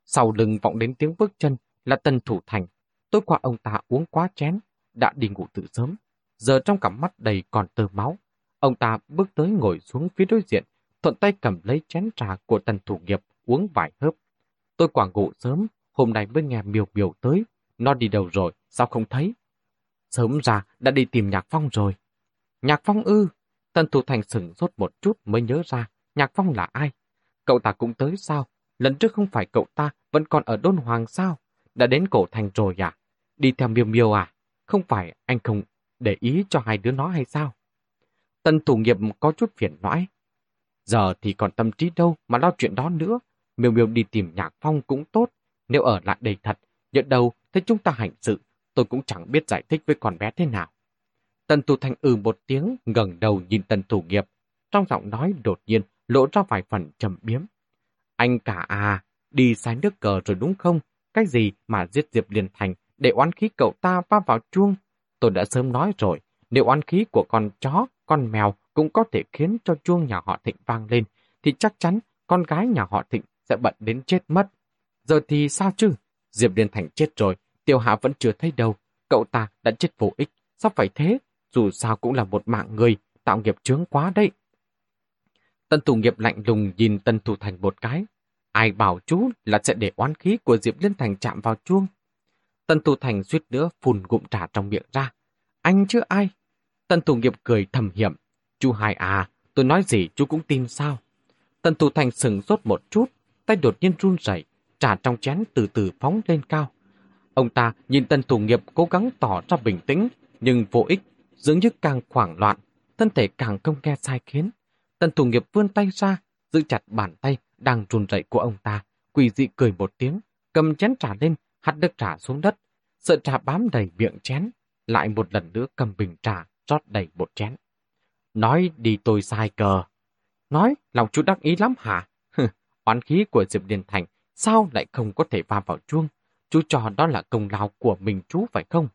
Speaker 1: Sau lưng vọng đến tiếng bước chân là Tân Thủ Thành. Tối qua ông ta uống quá chén, đã đi ngủ từ sớm. Giờ trong cặp mắt đầy còn tơ máu. Ông ta bước tới ngồi xuống phía đối diện, thuận tay cầm lấy chén trà của Tân Thủ Nghiệp uống vài hớp. Tôi quả ngủ sớm, hôm nay mới nghe miều miều tới. Nó đi đâu rồi, sao không thấy? Sớm ra đã đi tìm Nhạc Phong rồi. Nhạc Phong ư? Tân Thủ Thành sửng sốt một chút mới nhớ ra Nhạc Phong là ai. Cậu ta cũng tới sao? Lần trước không phải cậu ta vẫn còn ở Đôn Hoàng sao? Đã đến cổ thành rồi à? Đi theo miêu miêu à? Không phải anh không để ý cho hai đứa nó hay sao? Tân thủ nghiệp có chút phiền nói. Giờ thì còn tâm trí đâu mà lo chuyện đó nữa. Miêu miêu đi tìm Nhạc Phong cũng tốt. Nếu ở lại đây thật, nhận đầu thấy chúng ta hành sự, tôi cũng chẳng biết giải thích với con bé thế nào. Tần thủ thành ừ một tiếng, ngẩng đầu nhìn tần thủ nghiệp. Trong giọng nói đột nhiên lộ ra vài phần trầm biếm. Anh cả à, đi sai nước cờ rồi đúng không? Cái gì mà giết Diệp Liên Thành để oán khí cậu ta va vào chuông? Tôi đã sớm nói rồi, nếu oán khí của con chó, con mèo cũng có thể khiến cho chuông nhà họ Thịnh vang lên, thì chắc chắn con gái nhà họ Thịnh sẽ bận đến chết mất. Giờ thì sao chứ? Diệp Liên Thành chết rồi, Tiêu Hạ vẫn chưa thấy đâu. Cậu ta đã chết vô ích, sao phải thế? Dù sao cũng là một mạng người, tạo nghiệp chướng quá đấy. Tân thủ nghiệp lạnh lùng nhìn Tân thủ thành một cái. Ai bảo chú là sẽ để oán khí của Diệp Liên Thành chạm vào chuông? Tân thủ thành suýt nữa phun gụm trà trong miệng ra. Anh chứ ai? Tân thủ nghiệp cười thầm hiểm. Chú hai à, tôi nói gì chú cũng tin sao? Tân thủ thành sừng sốt một chút, tay đột nhiên run rẩy, trà trong chén từ từ phóng lên cao. Ông ta nhìn tân thủ nghiệp cố gắng tỏ ra bình tĩnh, nhưng vô ích, dường như càng hoảng loạn, thân thể càng không nghe sai khiến. Tân thủ nghiệp vươn tay ra, giữ chặt bàn tay đang run rẩy của ông ta, quỳ dị cười một tiếng, cầm chén trà lên, hắt nước trà xuống đất, sợ trà bám đầy miệng chén, lại một lần nữa cầm bình trà, rót đầy một chén. Nói đi tôi sai cờ. Nói, lòng chú đắc ý lắm hả? Oán khí của Diệp Điền Thành sao lại không có thể va vào chuông? Chú cho đó là công lao của mình chú phải không?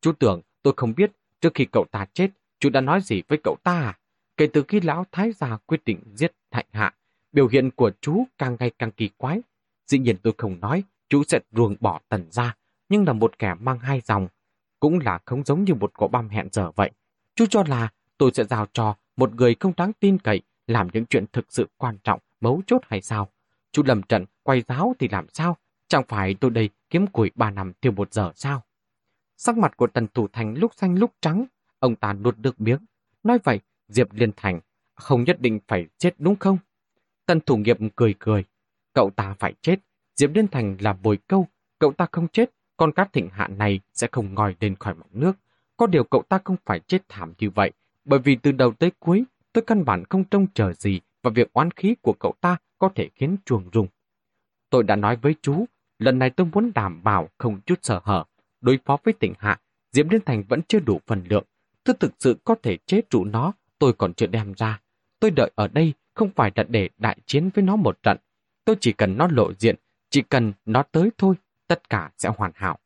Speaker 1: Chú tưởng tôi không biết trước khi cậu ta chết, chú đã nói gì với cậu ta à? Kể từ khi lão thái gia quyết định giết thạnh hạ, biểu hiện của chú càng ngày càng kỳ quái. Dĩ nhiên tôi không nói chú sẽ ruồng bỏ tần ra, nhưng là một kẻ mang hai dòng, cũng là không giống như một cậu băm hẹn giờ vậy. Chú cho là tôi sẽ giao cho một người không đáng tin cậy làm những chuyện thực sự quan trọng, mấu chốt hay sao? Chú lầm trận, quay giáo thì làm sao? Chẳng phải tôi đây kiếm củi ba năm tiêu một giờ sao? Sắc mặt của tần thủ thành lúc xanh lúc trắng, ông ta nuốt được miếng. Nói vậy, Diệp Liên Thành không nhất định phải chết đúng không? Tần thủ nghiệp cười cười. Cậu ta phải chết. Diệp Liên Thành là bồi câu. Cậu ta không chết, con cá thịnh hạ này sẽ không ngòi lên khỏi mặt nước. Có điều cậu ta không phải chết thảm như vậy, bởi vì từ đầu tới cuối, tôi căn bản không trông chờ gì và việc oán khí của cậu ta có thể khiến chuồng rung. Tôi đã nói với chú, lần này tôi muốn đảm bảo không chút sợ hở. Đối phó với tỉnh hạ, Diễm Liên Thành vẫn chưa đủ phần lượng. Tôi thực sự có thể chế trụ nó, tôi còn chưa đem ra. Tôi đợi ở đây không phải là để đại chiến với nó một trận. Tôi chỉ cần nó lộ diện, chỉ cần nó tới thôi, tất cả sẽ hoàn hảo.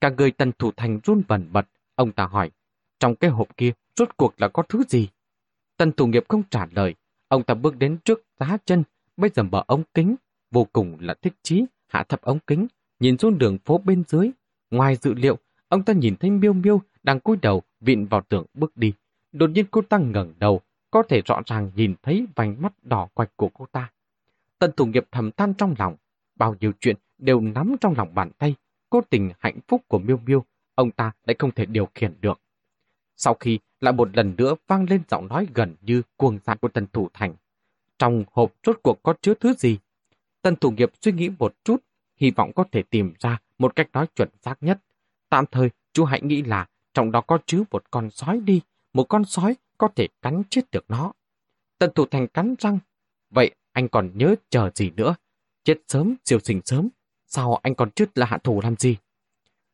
Speaker 1: Cả người tần thủ thành run bẩn bật, ông ta hỏi, trong cái hộp kia, rốt cuộc là có thứ gì? Tần thủ nghiệp không trả lời, ông ta bước đến trước giá chân, bây giờ mở ống kính, vô cùng là thích chí, hạ thấp ống kính, nhìn xuống đường phố bên dưới. Ngoài dự liệu, ông ta nhìn thấy miêu miêu đang cúi đầu vịn vào tường bước đi. Đột nhiên cô ta ngẩng đầu, có thể rõ ràng nhìn thấy vành mắt đỏ quạch của cô ta. Tần thủ nghiệp thầm than trong lòng, bao nhiêu chuyện đều nắm trong lòng bàn tay, cố tình hạnh phúc của miêu miêu, ông ta lại không thể điều khiển được. Sau khi lại một lần nữa vang lên giọng nói gần như cuồng dại của tần thủ thành. Trong hộp rốt cuộc có chứa thứ gì? Tần thủ nghiệp suy nghĩ một chút, hy vọng có thể tìm ra một cách nói chuẩn xác nhất. Tạm thời, chú hãy nghĩ là trong đó có chứa một con sói đi, một con sói có thể cắn chết được nó. Tần Thủ Thành cắn răng. Vậy anh còn nhớ chờ gì nữa? Chết sớm, siêu sinh sớm. Sao anh còn chết là hạ thủ làm gì?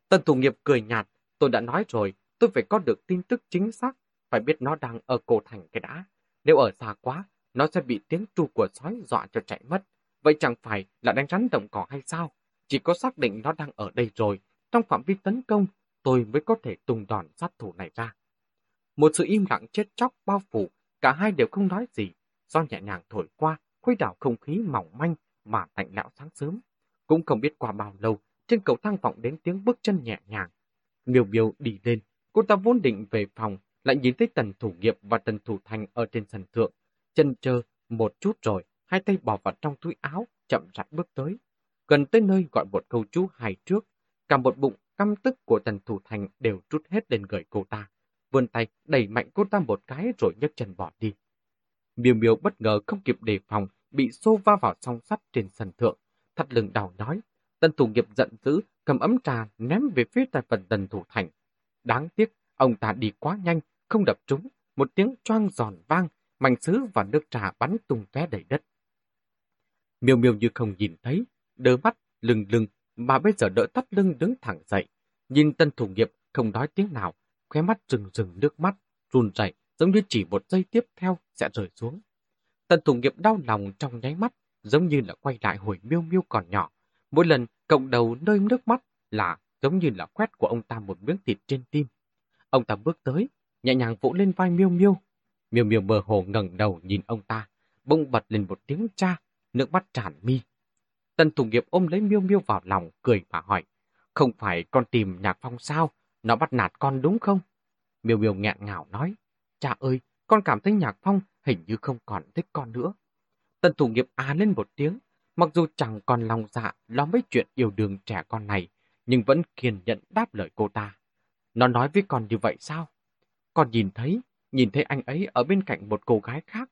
Speaker 1: Tần Thủ Nghiệp cười nhạt. Tôi đã nói rồi, tôi phải có được tin tức chính xác. Phải biết nó đang ở cổ thành cái đã. Nếu ở xa quá, nó sẽ bị tiếng tru của sói dọa cho chạy mất. Vậy chẳng phải là đánh rắn động cỏ hay sao? Chỉ có xác định nó đang ở đây rồi, trong phạm vi tấn công, tôi mới có thể tung đòn sát thủ này ra. Một sự im lặng chết chóc bao phủ, cả hai đều không nói gì. Do nhẹ nhàng thổi qua, khuấy đảo không khí mỏng manh mà lạnh lẽo sáng sớm. Cũng không biết qua bao lâu, trên cầu thang vọng đến tiếng bước chân nhẹ nhàng. Miêu miêu đi lên, cô ta vốn định về phòng, lại nhìn thấy tần thủ nghiệp và tần thủ thành ở trên sân thượng. Chân chờ một chút rồi, hai tay bỏ vào trong túi áo, chậm rãi bước tới. Gần tới nơi gọi một câu chú hài trước, cả một bụng căm tức của tần thủ thành đều trút hết lên người cô ta. Vươn tay đẩy mạnh cô ta một cái rồi nhấc chân bỏ đi. Miêu miêu bất ngờ không kịp đề phòng, bị xô va vào song sắt trên sân thượng. Thắt lưng đào nói Tần thủ nghiệp giận dữ, cầm ấm trà ném về phía tài phần tần thủ thành. Đáng tiếc, ông ta đi quá nhanh, không đập trúng. Một tiếng choang giòn vang, mảnh sứ và nước trà bắn tung tóe đầy đất. Miêu miêu như không nhìn thấy, đỡ mắt, lưng lưng, mà bây giờ đỡ tắt lưng đứng thẳng dậy. Nhìn tân thủ nghiệp không nói tiếng nào, khóe mắt rừng rừng nước mắt, run rẩy giống như chỉ một giây tiếp theo sẽ rơi xuống. Tần thủ nghiệp đau lòng trong nháy mắt, giống như là quay lại hồi miêu miêu còn nhỏ. Mỗi lần cộng đầu nơi nước mắt là giống như là quét của ông ta một miếng thịt trên tim. Ông ta bước tới, nhẹ nhàng vỗ lên vai miêu miêu. Miêu miêu mơ hồ ngẩng đầu nhìn ông ta, bỗng bật lên một tiếng cha, nước mắt tràn mi. Tần thủ nghiệp ôm lấy miêu miêu vào lòng, cười và hỏi, không phải con tìm nhạc phong sao, nó bắt nạt con đúng không? Miêu miêu nghẹn ngào nói, cha ơi, con cảm thấy nhạc phong hình như không còn thích con nữa. Tần thủ nghiệp à lên một tiếng, mặc dù chẳng còn lòng dạ lo mấy chuyện yêu đương trẻ con này, nhưng vẫn kiên nhẫn đáp lời cô ta. Nó nói với con như vậy sao? Con nhìn thấy, nhìn thấy anh ấy ở bên cạnh một cô gái khác.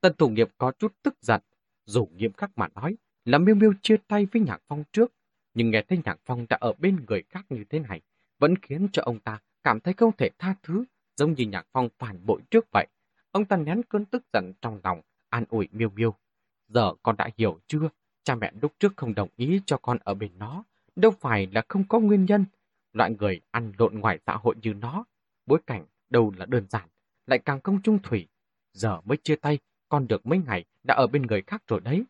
Speaker 1: Tần thủ nghiệp có chút tức giận, dù nghiêm khắc mà nói là miêu miêu chia tay với Nhạc Phong trước, nhưng nghe thấy Nhạc Phong đã ở bên người khác như thế này, vẫn khiến cho ông ta cảm thấy không thể tha thứ, giống như Nhạc Phong phản bội trước vậy. Ông ta nén cơn tức giận trong lòng, an ủi miêu miêu. Giờ con đã hiểu chưa? Cha mẹ lúc trước không đồng ý cho con ở bên nó, đâu phải là không có nguyên nhân. Loại người ăn lộn ngoài xã hội như nó, bối cảnh đâu là đơn giản, lại càng không trung thủy. Giờ mới chia tay, con được mấy ngày đã ở bên người khác rồi đấy.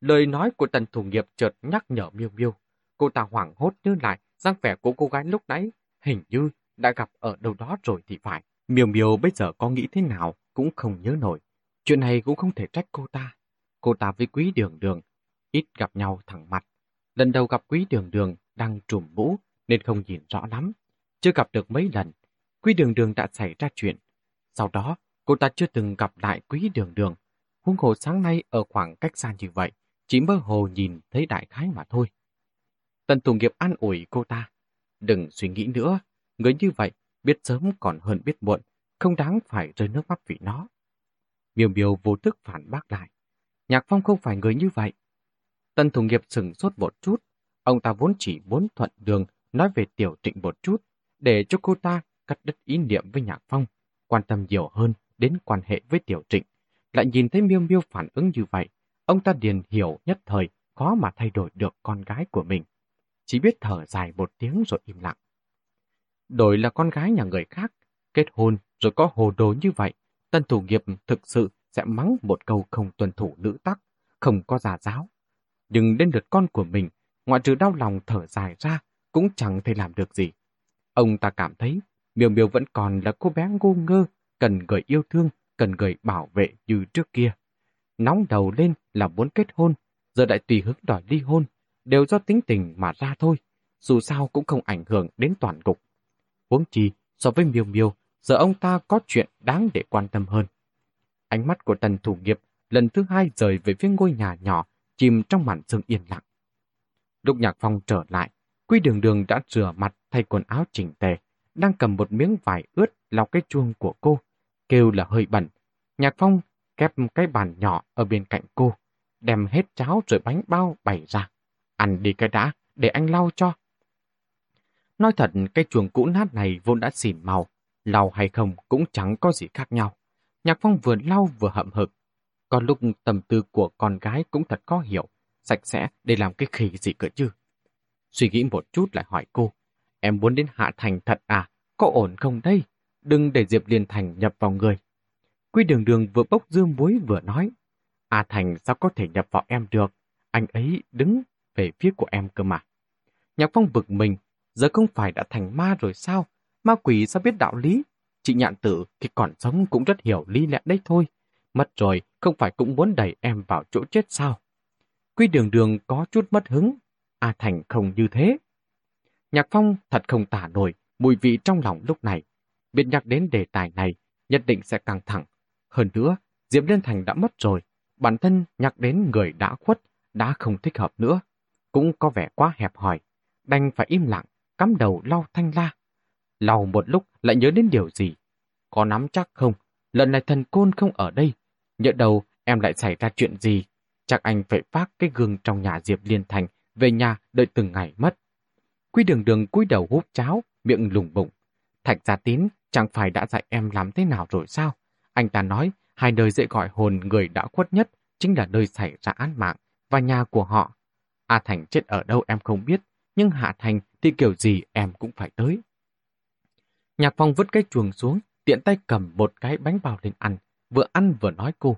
Speaker 1: Lời nói của tần thủ nghiệp chợt nhắc nhở miêu miêu. Cô ta hoảng hốt nhớ lại dáng vẻ của cô gái lúc nãy, hình như đã gặp ở đâu đó rồi thì phải. Miêu miêu bây giờ có nghĩ thế nào cũng không nhớ nổi. Chuyện này cũng không thể trách cô ta. Cô ta với quý đường đường, ít gặp nhau thẳng mặt. Lần đầu gặp quý đường đường đang trùm mũ nên không nhìn rõ lắm. Chưa gặp được mấy lần, quý đường đường đã xảy ra chuyện. Sau đó, cô ta chưa từng gặp lại quý đường đường. Huống hồ sáng nay ở khoảng cách xa như vậy, chỉ mơ hồ nhìn thấy đại khái mà thôi. Tần Tùng Nghiệp an ủi cô ta. Đừng suy nghĩ nữa, người như vậy biết sớm còn hơn biết muộn, không đáng phải rơi nước mắt vì nó. Miêu miêu vô thức phản bác lại. Nhạc Phong không phải người như vậy. Tần Tùng Nghiệp sừng sốt một chút. Ông ta vốn chỉ muốn thuận đường nói về tiểu trịnh một chút, để cho cô ta cắt đứt ý niệm với Nhạc Phong, quan tâm nhiều hơn đến quan hệ với tiểu trịnh. Lại nhìn thấy miêu miêu phản ứng như vậy, Ông ta điền hiểu nhất thời, khó mà thay đổi được con gái của mình. Chỉ biết thở dài một tiếng rồi im lặng. Đổi là con gái nhà người khác, kết hôn rồi có hồ đồ như vậy, tân thủ nghiệp thực sự sẽ mắng một câu không tuân thủ nữ tắc, không có giả giáo. Nhưng đến lượt con của mình, ngoại trừ đau lòng thở dài ra, cũng chẳng thể làm được gì. Ông ta cảm thấy Miêu Miêu vẫn còn là cô bé ngu ngơ, cần người yêu thương, cần người bảo vệ như trước kia nóng đầu lên là muốn kết hôn, giờ lại tùy hứng đòi ly hôn, đều do tính tình mà ra thôi, dù sao cũng không ảnh hưởng đến toàn cục. Huống chi, so với miêu miêu, giờ ông ta có chuyện đáng để quan tâm hơn. Ánh mắt của tần thủ nghiệp lần thứ hai rời về phía ngôi nhà nhỏ, chìm trong màn sương yên lặng. Lúc nhạc phong trở lại, Quy đường đường đã rửa mặt thay quần áo chỉnh tề, đang cầm một miếng vải ướt lau cái chuông của cô, kêu là hơi bẩn. Nhạc phong kép cái bàn nhỏ ở bên cạnh cô, đem hết cháo rồi bánh bao bày ra. Ăn đi cái đã, để anh lau cho. Nói thật, cái chuồng cũ nát này vốn đã xỉn màu, lau hay không cũng chẳng có gì khác nhau. Nhạc Phong vừa lau vừa hậm hực. Còn lúc tầm tư của con gái cũng thật có hiểu, sạch sẽ để làm cái khỉ gì cơ chứ. Suy nghĩ một chút lại hỏi cô, em muốn đến Hạ Thành thật à, có ổn không đây? Đừng để Diệp Liên Thành nhập vào người. Quy đường đường vừa bốc dương muối vừa nói, A Thành sao có thể nhập vào em được? Anh ấy đứng về phía của em cơ mà. Nhạc Phong bực mình, giờ không phải đã thành ma rồi sao? Ma quỷ sao biết đạo lý? Chị nhạn tử khi còn sống cũng rất hiểu lý lẽ đấy thôi. Mất rồi, không phải cũng muốn đẩy em vào chỗ chết sao? Quy đường đường có chút mất hứng. A Thành không như thế. Nhạc Phong thật không tả nổi mùi vị trong lòng lúc này. Biết nhắc đến đề tài này, nhất định sẽ căng thẳng. Hơn nữa, Diệp Liên Thành đã mất rồi. Bản thân nhắc đến người đã khuất, đã không thích hợp nữa. Cũng có vẻ quá hẹp hòi. Đành phải im lặng, cắm đầu lau thanh la. Lau một lúc lại nhớ đến điều gì. Có nắm chắc không? Lần này thần côn không ở đây. Nhớ đầu em lại xảy ra chuyện gì? Chắc anh phải phát cái gương trong nhà Diệp Liên Thành về nhà đợi từng ngày mất. Quy đường đường cúi đầu hút cháo, miệng lùng bụng. Thạch gia tín chẳng phải đã dạy em làm thế nào rồi sao? Anh ta nói hai nơi dễ gọi hồn người đã khuất nhất chính là nơi xảy ra án mạng và nhà của họ. A Thành chết ở đâu em không biết, nhưng Hạ Thành thì kiểu gì em cũng phải tới. Nhạc Phong vứt cái chuồng xuống, tiện tay cầm một cái bánh bao lên ăn, vừa ăn vừa nói cô.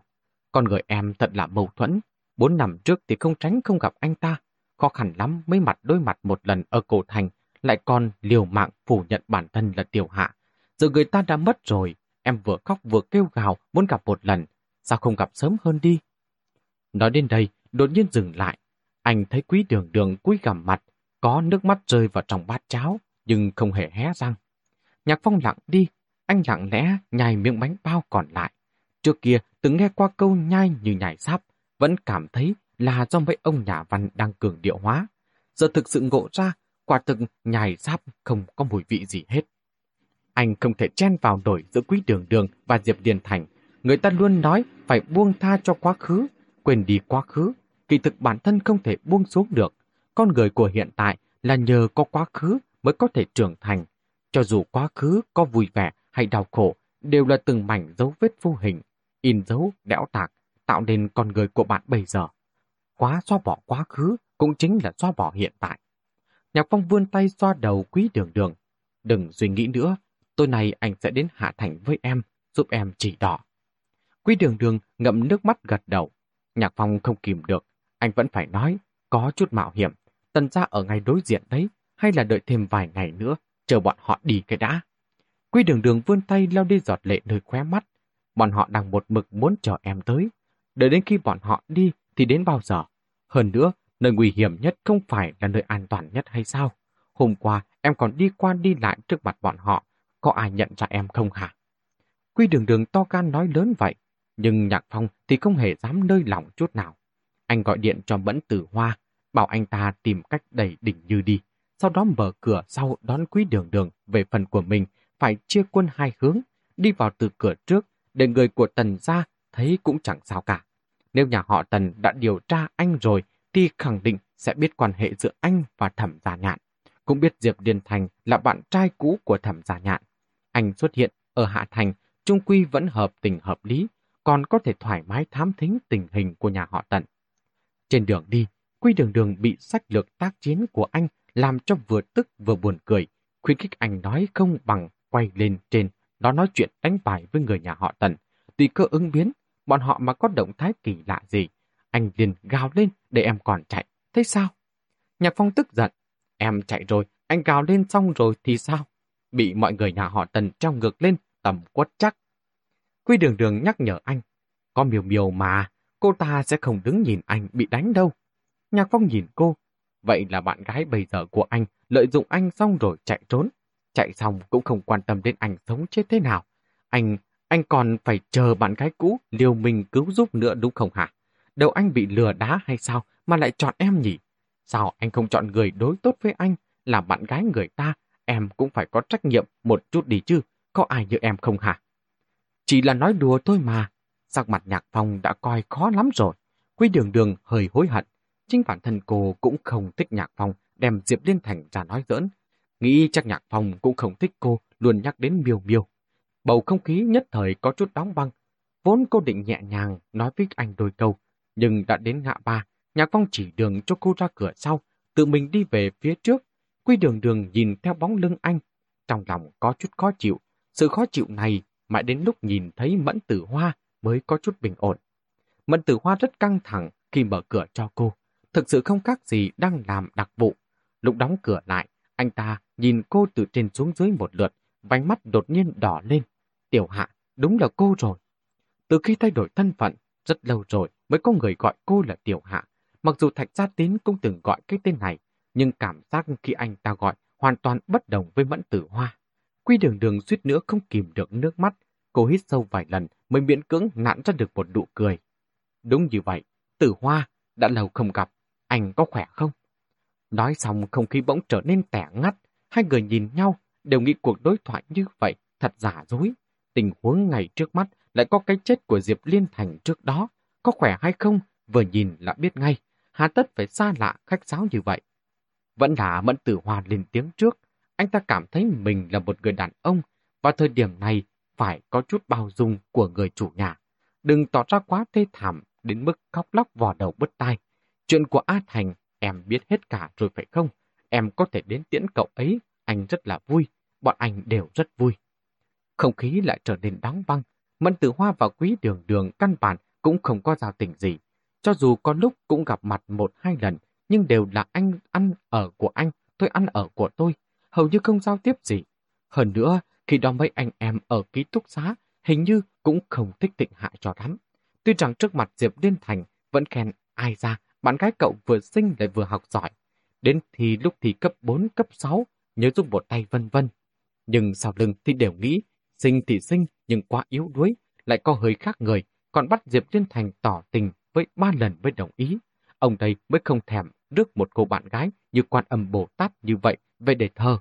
Speaker 1: Con người em thật là mâu thuẫn. Bốn năm trước thì không tránh không gặp anh ta. Khó khăn lắm mới mặt đối mặt một lần ở cổ thành, lại còn liều mạng phủ nhận bản thân là tiểu hạ. Giờ người ta đã mất rồi, em vừa khóc vừa kêu gào muốn gặp một lần. Sao không gặp sớm hơn đi? Nói đến đây, đột nhiên dừng lại. Anh thấy quý đường đường cúi gằm mặt, có nước mắt rơi vào trong bát cháo, nhưng không hề hé răng. Nhạc Phong lặng đi, anh lặng lẽ nhai miếng bánh bao còn lại. Trước kia từng nghe qua câu nhai như nhảy sáp, vẫn cảm thấy là do mấy ông nhà văn đang cường điệu hóa. Giờ thực sự ngộ ra, quả thực nhài sáp không có mùi vị gì hết. Anh không thể chen vào nổi giữa quý đường đường và Diệp Điền Thành. Người ta luôn nói phải buông tha cho quá khứ, quên đi quá khứ. Kỳ thực bản thân không thể buông xuống được. Con người của hiện tại là nhờ có quá khứ mới có thể trưởng thành. Cho dù quá khứ có vui vẻ hay đau khổ, đều là từng mảnh dấu vết vô hình, in dấu, đẽo tạc, tạo nên con người của bạn bây giờ. Quá xóa bỏ quá khứ cũng chính là xóa bỏ hiện tại. Nhạc Phong vươn tay xoa đầu quý đường đường. Đừng suy nghĩ nữa, tối nay anh sẽ đến Hạ Thành với em, giúp em chỉ đỏ. Quý đường đường ngậm nước mắt gật đầu. Nhạc Phong không kìm được, anh vẫn phải nói, có chút mạo hiểm. Tần ra ở ngay đối diện đấy, hay là đợi thêm vài ngày nữa, chờ bọn họ đi cái đã. Quy đường đường vươn tay lao đi giọt lệ nơi khóe mắt. Bọn họ đang một mực muốn chờ em tới. Đợi đến khi bọn họ đi thì đến bao giờ? Hơn nữa, nơi nguy hiểm nhất không phải là nơi an toàn nhất hay sao? Hôm qua em còn đi qua đi lại trước mặt bọn họ. Có ai nhận ra em không hả? Quy đường đường to gan nói lớn vậy. Nhưng Nhạc Phong thì không hề dám nơi lòng chút nào. Anh gọi điện cho Mẫn Tử Hoa, bảo anh ta tìm cách đẩy đỉnh như đi. Sau đó mở cửa sau đón quý đường đường về phần của mình phải chia quân hai hướng, đi vào từ cửa trước, để người của Tần ra thấy cũng chẳng sao cả. Nếu nhà họ Tần đã điều tra anh rồi, thì khẳng định sẽ biết quan hệ giữa anh và thẩm gia nhạn. Cũng biết Diệp Điền Thành là bạn trai cũ của thẩm gia nhạn. Anh xuất hiện ở Hạ Thành, trung quy vẫn hợp tình hợp lý, còn có thể thoải mái thám thính tình hình của nhà họ Tần. Trên đường đi, Quy Đường Đường bị sách lược tác chiến của anh làm cho vừa tức vừa buồn cười, khuyến khích anh nói không bằng quay lên trên, nó nói chuyện đánh bài với người nhà họ Tần. Tùy cơ ứng biến, bọn họ mà có động thái kỳ lạ gì, anh liền gào lên để em còn chạy. Thế sao? Nhạc Phong tức giận. Em chạy rồi, anh gào lên xong rồi thì sao? Bị mọi người nhà họ Tần treo ngược lên, tầm quất chắc. Quy đường đường nhắc nhở anh. Có miều miều mà, cô ta sẽ không đứng nhìn anh bị đánh đâu. Nhạc Phong nhìn cô. Vậy là bạn gái bây giờ của anh lợi dụng anh xong rồi chạy trốn. Chạy xong cũng không quan tâm đến anh sống chết thế nào. Anh, anh còn phải chờ bạn gái cũ liều mình cứu giúp nữa đúng không hả? Đâu anh bị lừa đá hay sao mà lại chọn em nhỉ? Sao anh không chọn người đối tốt với anh, là bạn gái người ta, em cũng phải có trách nhiệm một chút đi chứ, có ai như em không hả? Chỉ là nói đùa thôi mà, sắc mặt nhạc phong đã coi khó lắm rồi. Quý đường đường hơi hối hận, chính bản thân cô cũng không thích nhạc phong đem Diệp Liên Thành ra nói giỡn, Nghĩ chắc nhạc phong cũng không thích cô, luôn nhắc đến miêu miêu. Bầu không khí nhất thời có chút đóng băng, Vốn cô định nhẹ nhàng nói với anh đôi câu, nhưng đã đến ngã ba, Nhạc Phong chỉ đường cho cô ra cửa sau, tự mình đi về phía trước. Quy đường đường nhìn theo bóng lưng anh, trong lòng có chút khó chịu. Sự khó chịu này mãi đến lúc nhìn thấy Mẫn Tử Hoa mới có chút bình ổn. Mẫn Tử Hoa rất căng thẳng khi mở cửa cho cô. Thực sự không khác gì đang làm đặc vụ. Lúc đóng cửa lại, anh ta nhìn cô từ trên xuống dưới một lượt, vánh mắt đột nhiên đỏ lên. Tiểu hạ, đúng là cô rồi. Từ khi thay đổi thân phận, rất lâu rồi mới có người gọi cô là Tiểu Hạ. Mặc dù Thạch Gia Tín cũng từng gọi cái tên này, nhưng cảm giác khi anh ta gọi hoàn toàn bất đồng với Mẫn Tử Hoa. Quy đường đường suýt nữa không kìm được nước mắt, cô hít sâu vài lần mới miễn cưỡng nặn ra được một nụ cười. Đúng như vậy, Tử Hoa, đã lâu không gặp, anh có khỏe không? Nói xong không khí bỗng trở nên tẻ ngắt, hai người nhìn nhau, đều nghĩ cuộc đối thoại như vậy thật giả dối. Tình huống ngày trước mắt lại có cái chết của Diệp Liên Thành trước đó, có khỏe hay không, vừa nhìn là biết ngay, hà tất phải xa lạ khách sáo như vậy. Vẫn là Mẫn Tử Hoa lên tiếng trước, anh ta cảm thấy mình là một người đàn ông, và thời điểm này phải có chút bao dung của người chủ nhà. Đừng tỏ ra quá thê thảm đến mức khóc lóc vò đầu bứt tai. Chuyện của A Thành em biết hết cả rồi phải không? Em có thể đến tiễn cậu ấy, anh rất là vui, bọn anh đều rất vui. Không khí lại trở nên đóng băng, Mẫn Tử Hoa và Quý Đường Đường căn bản cũng không có giao tình gì. Cho dù có lúc cũng gặp mặt một hai lần, nhưng đều là anh ăn ở của anh, tôi ăn ở của tôi, hầu như không giao tiếp gì. Hơn nữa, khi đó mấy anh em ở ký túc xá, hình như cũng không thích tịnh hại cho lắm. Tuy rằng trước mặt Diệp Liên Thành vẫn khen ai ra, bạn gái cậu vừa sinh lại vừa học giỏi. Đến thì lúc thì cấp 4, cấp 6, nhớ giúp một tay vân vân. Nhưng sau lưng thì đều nghĩ, sinh thì sinh nhưng quá yếu đuối, lại có hơi khác người, còn bắt Diệp Liên Thành tỏ tình với ba lần mới đồng ý. Ông đây mới không thèm rước một cô bạn gái như quan âm Bồ Tát như vậy về để thơ.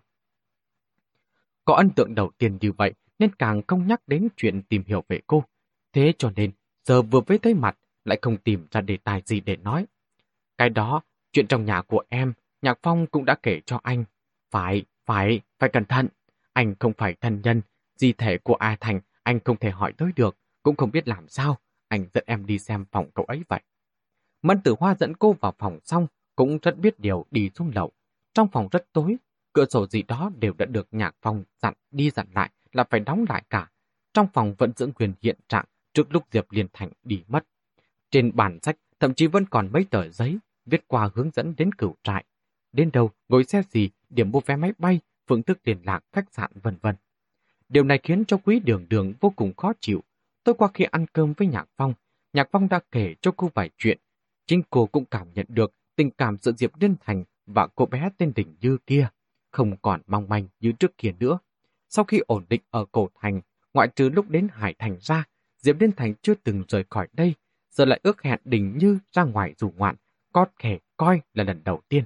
Speaker 1: Có ấn tượng đầu tiên như vậy nên càng không nhắc đến chuyện tìm hiểu về cô. Thế cho nên, giờ vừa với thấy mặt lại không tìm ra đề tài gì để nói. Cái đó, chuyện trong nhà của em, Nhạc Phong cũng đã kể cho anh. Phải, phải, phải cẩn thận. Anh không phải thân nhân, di thể của A Thành anh không thể hỏi tới được, cũng không biết làm sao. Anh dẫn em đi xem phòng cậu ấy vậy. Mẫn tử hoa dẫn cô vào phòng xong, cũng rất biết điều đi xuống lầu. Trong phòng rất tối, cửa sổ gì đó đều đã được nhạc phong dặn đi dặn lại là phải đóng lại cả. Trong phòng vẫn giữ quyền hiện trạng trước lúc Diệp Liên Thành đi mất. Trên bản sách thậm chí vẫn còn mấy tờ giấy viết qua hướng dẫn đến cửu trại. Đến đâu, ngồi xe gì, điểm mua vé máy bay, phương thức liên lạc, khách sạn vân vân. Điều này khiến cho quý đường đường vô cùng khó chịu. Tôi qua khi ăn cơm với Nhạc Phong, Nhạc Phong đã kể cho cô vài chuyện. Chính cô cũng cảm nhận được tình cảm giữa Diệp Liên Thành và cô bé tên Đình Như kia không còn mong manh như trước kia nữa. Sau khi ổn định ở cổ thành, ngoại trừ lúc đến Hải Thành ra, Diệp Liên Thành chưa từng rời khỏi đây, giờ lại ước hẹn Đình Như ra ngoài dù ngoạn, có thể coi là lần đầu tiên.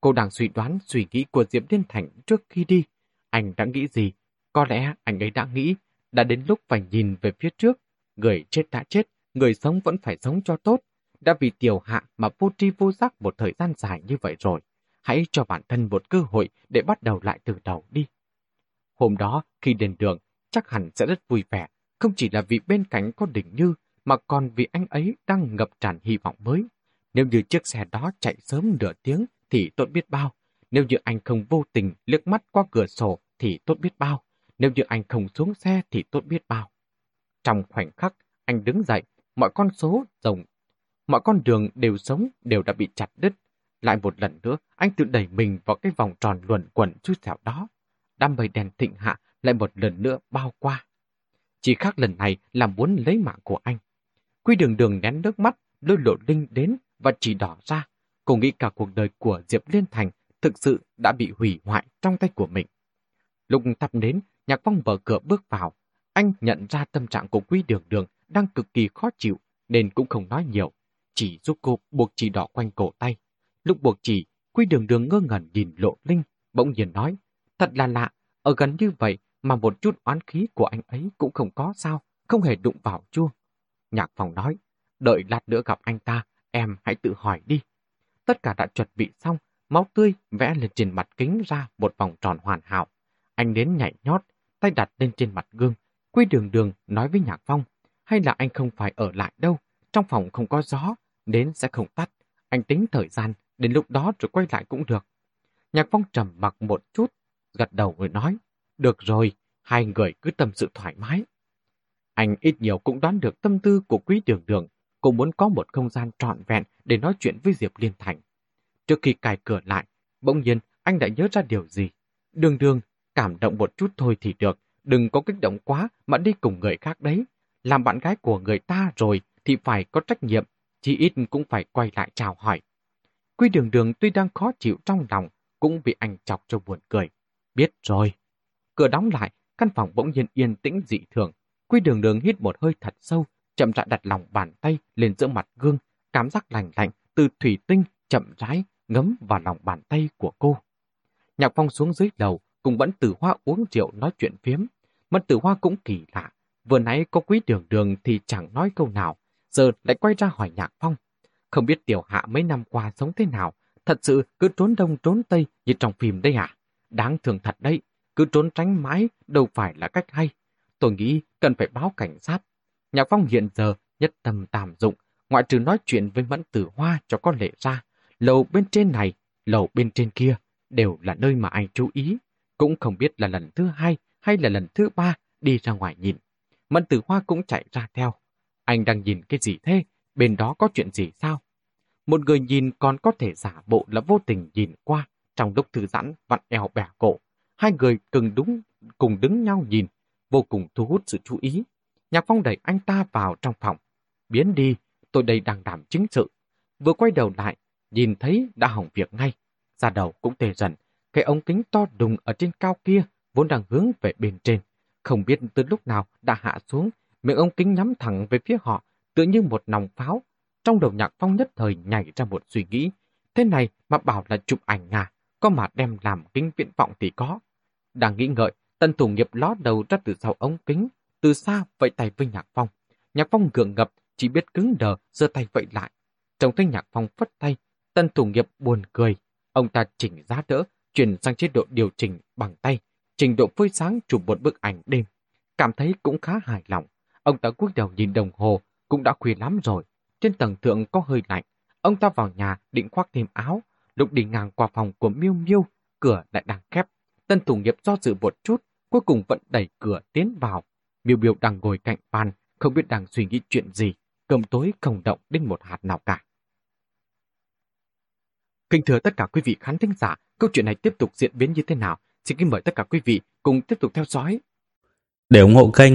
Speaker 1: Cô đang suy đoán suy nghĩ của Diệp Liên Thành trước khi đi. Anh đã nghĩ gì? Có lẽ anh ấy đã nghĩ, đã đến lúc phải nhìn về phía trước. Người chết đã chết, người sống vẫn phải sống cho tốt. Đã vì tiểu hạ mà vô tri vô giác một thời gian dài như vậy rồi. Hãy cho bản thân một cơ hội để bắt đầu lại từ đầu đi. Hôm đó, khi đến đường, chắc hẳn sẽ rất vui vẻ, không chỉ là vì bên cạnh có đỉnh như, mà còn vì anh ấy đang ngập tràn hy vọng mới. Nếu như chiếc xe đó chạy sớm nửa tiếng thì tốt biết bao. Nếu như anh không vô tình liếc mắt qua cửa sổ thì tốt biết bao. Nếu như anh không xuống xe thì tốt biết bao. Trong khoảnh khắc, anh đứng dậy, mọi con số rồng, mọi con đường đều sống đều đã bị chặt đứt. Lại một lần nữa, anh tự đẩy mình vào cái vòng tròn luẩn quẩn chui xẻo đó. Đám mây đèn thịnh hạ lại một lần nữa bao qua. Chỉ khác lần này là muốn lấy mạng của anh. Quy đường đường nén nước mắt, lôi lộ linh đến và chỉ đỏ ra. Cô nghĩ cả cuộc đời của Diệp Liên Thành thực sự đã bị hủy hoại trong tay của mình. Lúc thắp đến, Nhạc Phong mở cửa bước vào. Anh nhận ra tâm trạng của Quý Đường Đường đang cực kỳ khó chịu, nên cũng không nói nhiều. Chỉ giúp cô buộc chỉ đỏ quanh cổ tay. Lúc buộc chỉ, quy Đường Đường ngơ ngẩn nhìn Lộ Linh, bỗng nhiên nói. Thật là lạ, ở gần như vậy mà một chút oán khí của anh ấy cũng không có sao, không hề đụng vào chua. Nhạc Phong nói, đợi lát nữa gặp anh ta, em hãy tự hỏi đi. Tất cả đã chuẩn bị xong, máu tươi vẽ lên trên mặt kính ra một vòng tròn hoàn hảo. Anh đến nhảy nhót, tay đặt lên trên mặt gương. Quy đường đường nói với Nhạc Phong. hay là anh không phải ở lại đâu, trong phòng không có gió, đến sẽ không tắt. Anh tính thời gian, đến lúc đó rồi quay lại cũng được. Nhạc Phong trầm mặc một chút, gật đầu rồi nói, được rồi, hai người cứ tâm sự thoải mái. Anh ít nhiều cũng đoán được tâm tư của quý đường đường, cũng muốn có một không gian trọn vẹn để nói chuyện với Diệp Liên Thành. Trước khi cài cửa lại, bỗng nhiên anh đã nhớ ra điều gì. Đường đường, cảm động một chút thôi thì được, đừng có kích động quá mà đi cùng người khác đấy. Làm bạn gái của người ta rồi thì phải có trách nhiệm, chí ít cũng phải quay lại chào hỏi. Quy đường đường tuy đang khó chịu trong lòng, cũng bị anh chọc cho buồn cười. Biết rồi. Cửa đóng lại, căn phòng bỗng nhiên yên tĩnh dị thường. Quy đường đường hít một hơi thật sâu, chậm rãi đặt lòng bàn tay lên giữa mặt gương, cảm giác lành lạnh từ thủy tinh chậm rãi ngấm vào lòng bàn tay của cô. Nhạc Phong xuống dưới lầu, cùng Mẫn Tử Hoa uống rượu nói chuyện phiếm. Mẫn Tử Hoa cũng kỳ lạ, vừa nãy có quý đường đường thì chẳng nói câu nào, giờ lại quay ra hỏi Nhạc Phong. Không biết tiểu hạ mấy năm qua sống thế nào, thật sự cứ trốn đông trốn tây như trong phim đây à? Đáng thường thật đấy, cứ trốn tránh mãi đâu phải là cách hay. Tôi nghĩ cần phải báo cảnh sát. Nhạc Phong hiện giờ nhất tâm tạm dụng, ngoại trừ nói chuyện với Mẫn Tử Hoa cho có lệ ra. Lầu bên trên này, lầu bên trên kia đều là nơi mà anh chú ý. Cũng không biết là lần thứ hai hay là lần thứ ba đi ra ngoài nhìn. Mẫn Tử Hoa cũng chạy ra theo. Anh đang nhìn cái gì thế? Bên đó có chuyện gì sao? Một người nhìn còn có thể giả bộ là vô tình nhìn qua trong lúc thư giãn vặn eo bẻ cổ. Hai người cùng đúng cùng đứng nhau nhìn, vô cùng thu hút sự chú ý. Nhạc Phong đẩy anh ta vào trong phòng. Biến đi, tôi đây đang đảm chứng sự. Vừa quay đầu lại, nhìn thấy đã hỏng việc ngay. Ra đầu cũng tê dần, cái ống kính to đùng ở trên cao kia vốn đang hướng về bên trên. Không biết từ lúc nào đã hạ xuống, miệng ống kính nhắm thẳng về phía họ, tựa như một nòng pháo. Trong đầu nhạc phong nhất thời nhảy ra một suy nghĩ. Thế này mà bảo là chụp ảnh à, có mà đem làm kính viễn vọng thì có. Đang nghĩ ngợi, tân thủ nghiệp ló đầu ra từ sau ống kính, từ xa vẫy tay với nhạc phong. Nhạc phong gượng ngập, chỉ biết cứng đờ, giơ tay vẫy lại. Trong thấy nhạc phong phất tay, tân thủ nghiệp buồn cười. Ông ta chỉnh giá đỡ, chuyển sang chế độ điều chỉnh bằng tay, trình độ phơi sáng chụp một bức ảnh đêm. Cảm thấy cũng khá hài lòng. Ông ta cúi đầu nhìn đồng hồ, cũng đã khuya lắm rồi. Trên tầng thượng có hơi lạnh. Ông ta vào nhà định khoác thêm áo. Lúc đi ngang qua phòng của Miêu Miêu, cửa lại đang khép. Tân thủ nghiệp do dự một chút, cuối cùng vẫn đẩy cửa tiến vào. Miêu Miêu đang ngồi cạnh bàn, không biết đang suy nghĩ chuyện gì. Cơm tối không động đến một hạt nào cả. Kính thưa tất cả quý vị khán thính giả, câu chuyện này tiếp tục diễn biến như thế nào? Xin kính mời tất cả quý vị cùng tiếp tục theo dõi.
Speaker 2: Để ủng hộ kênh,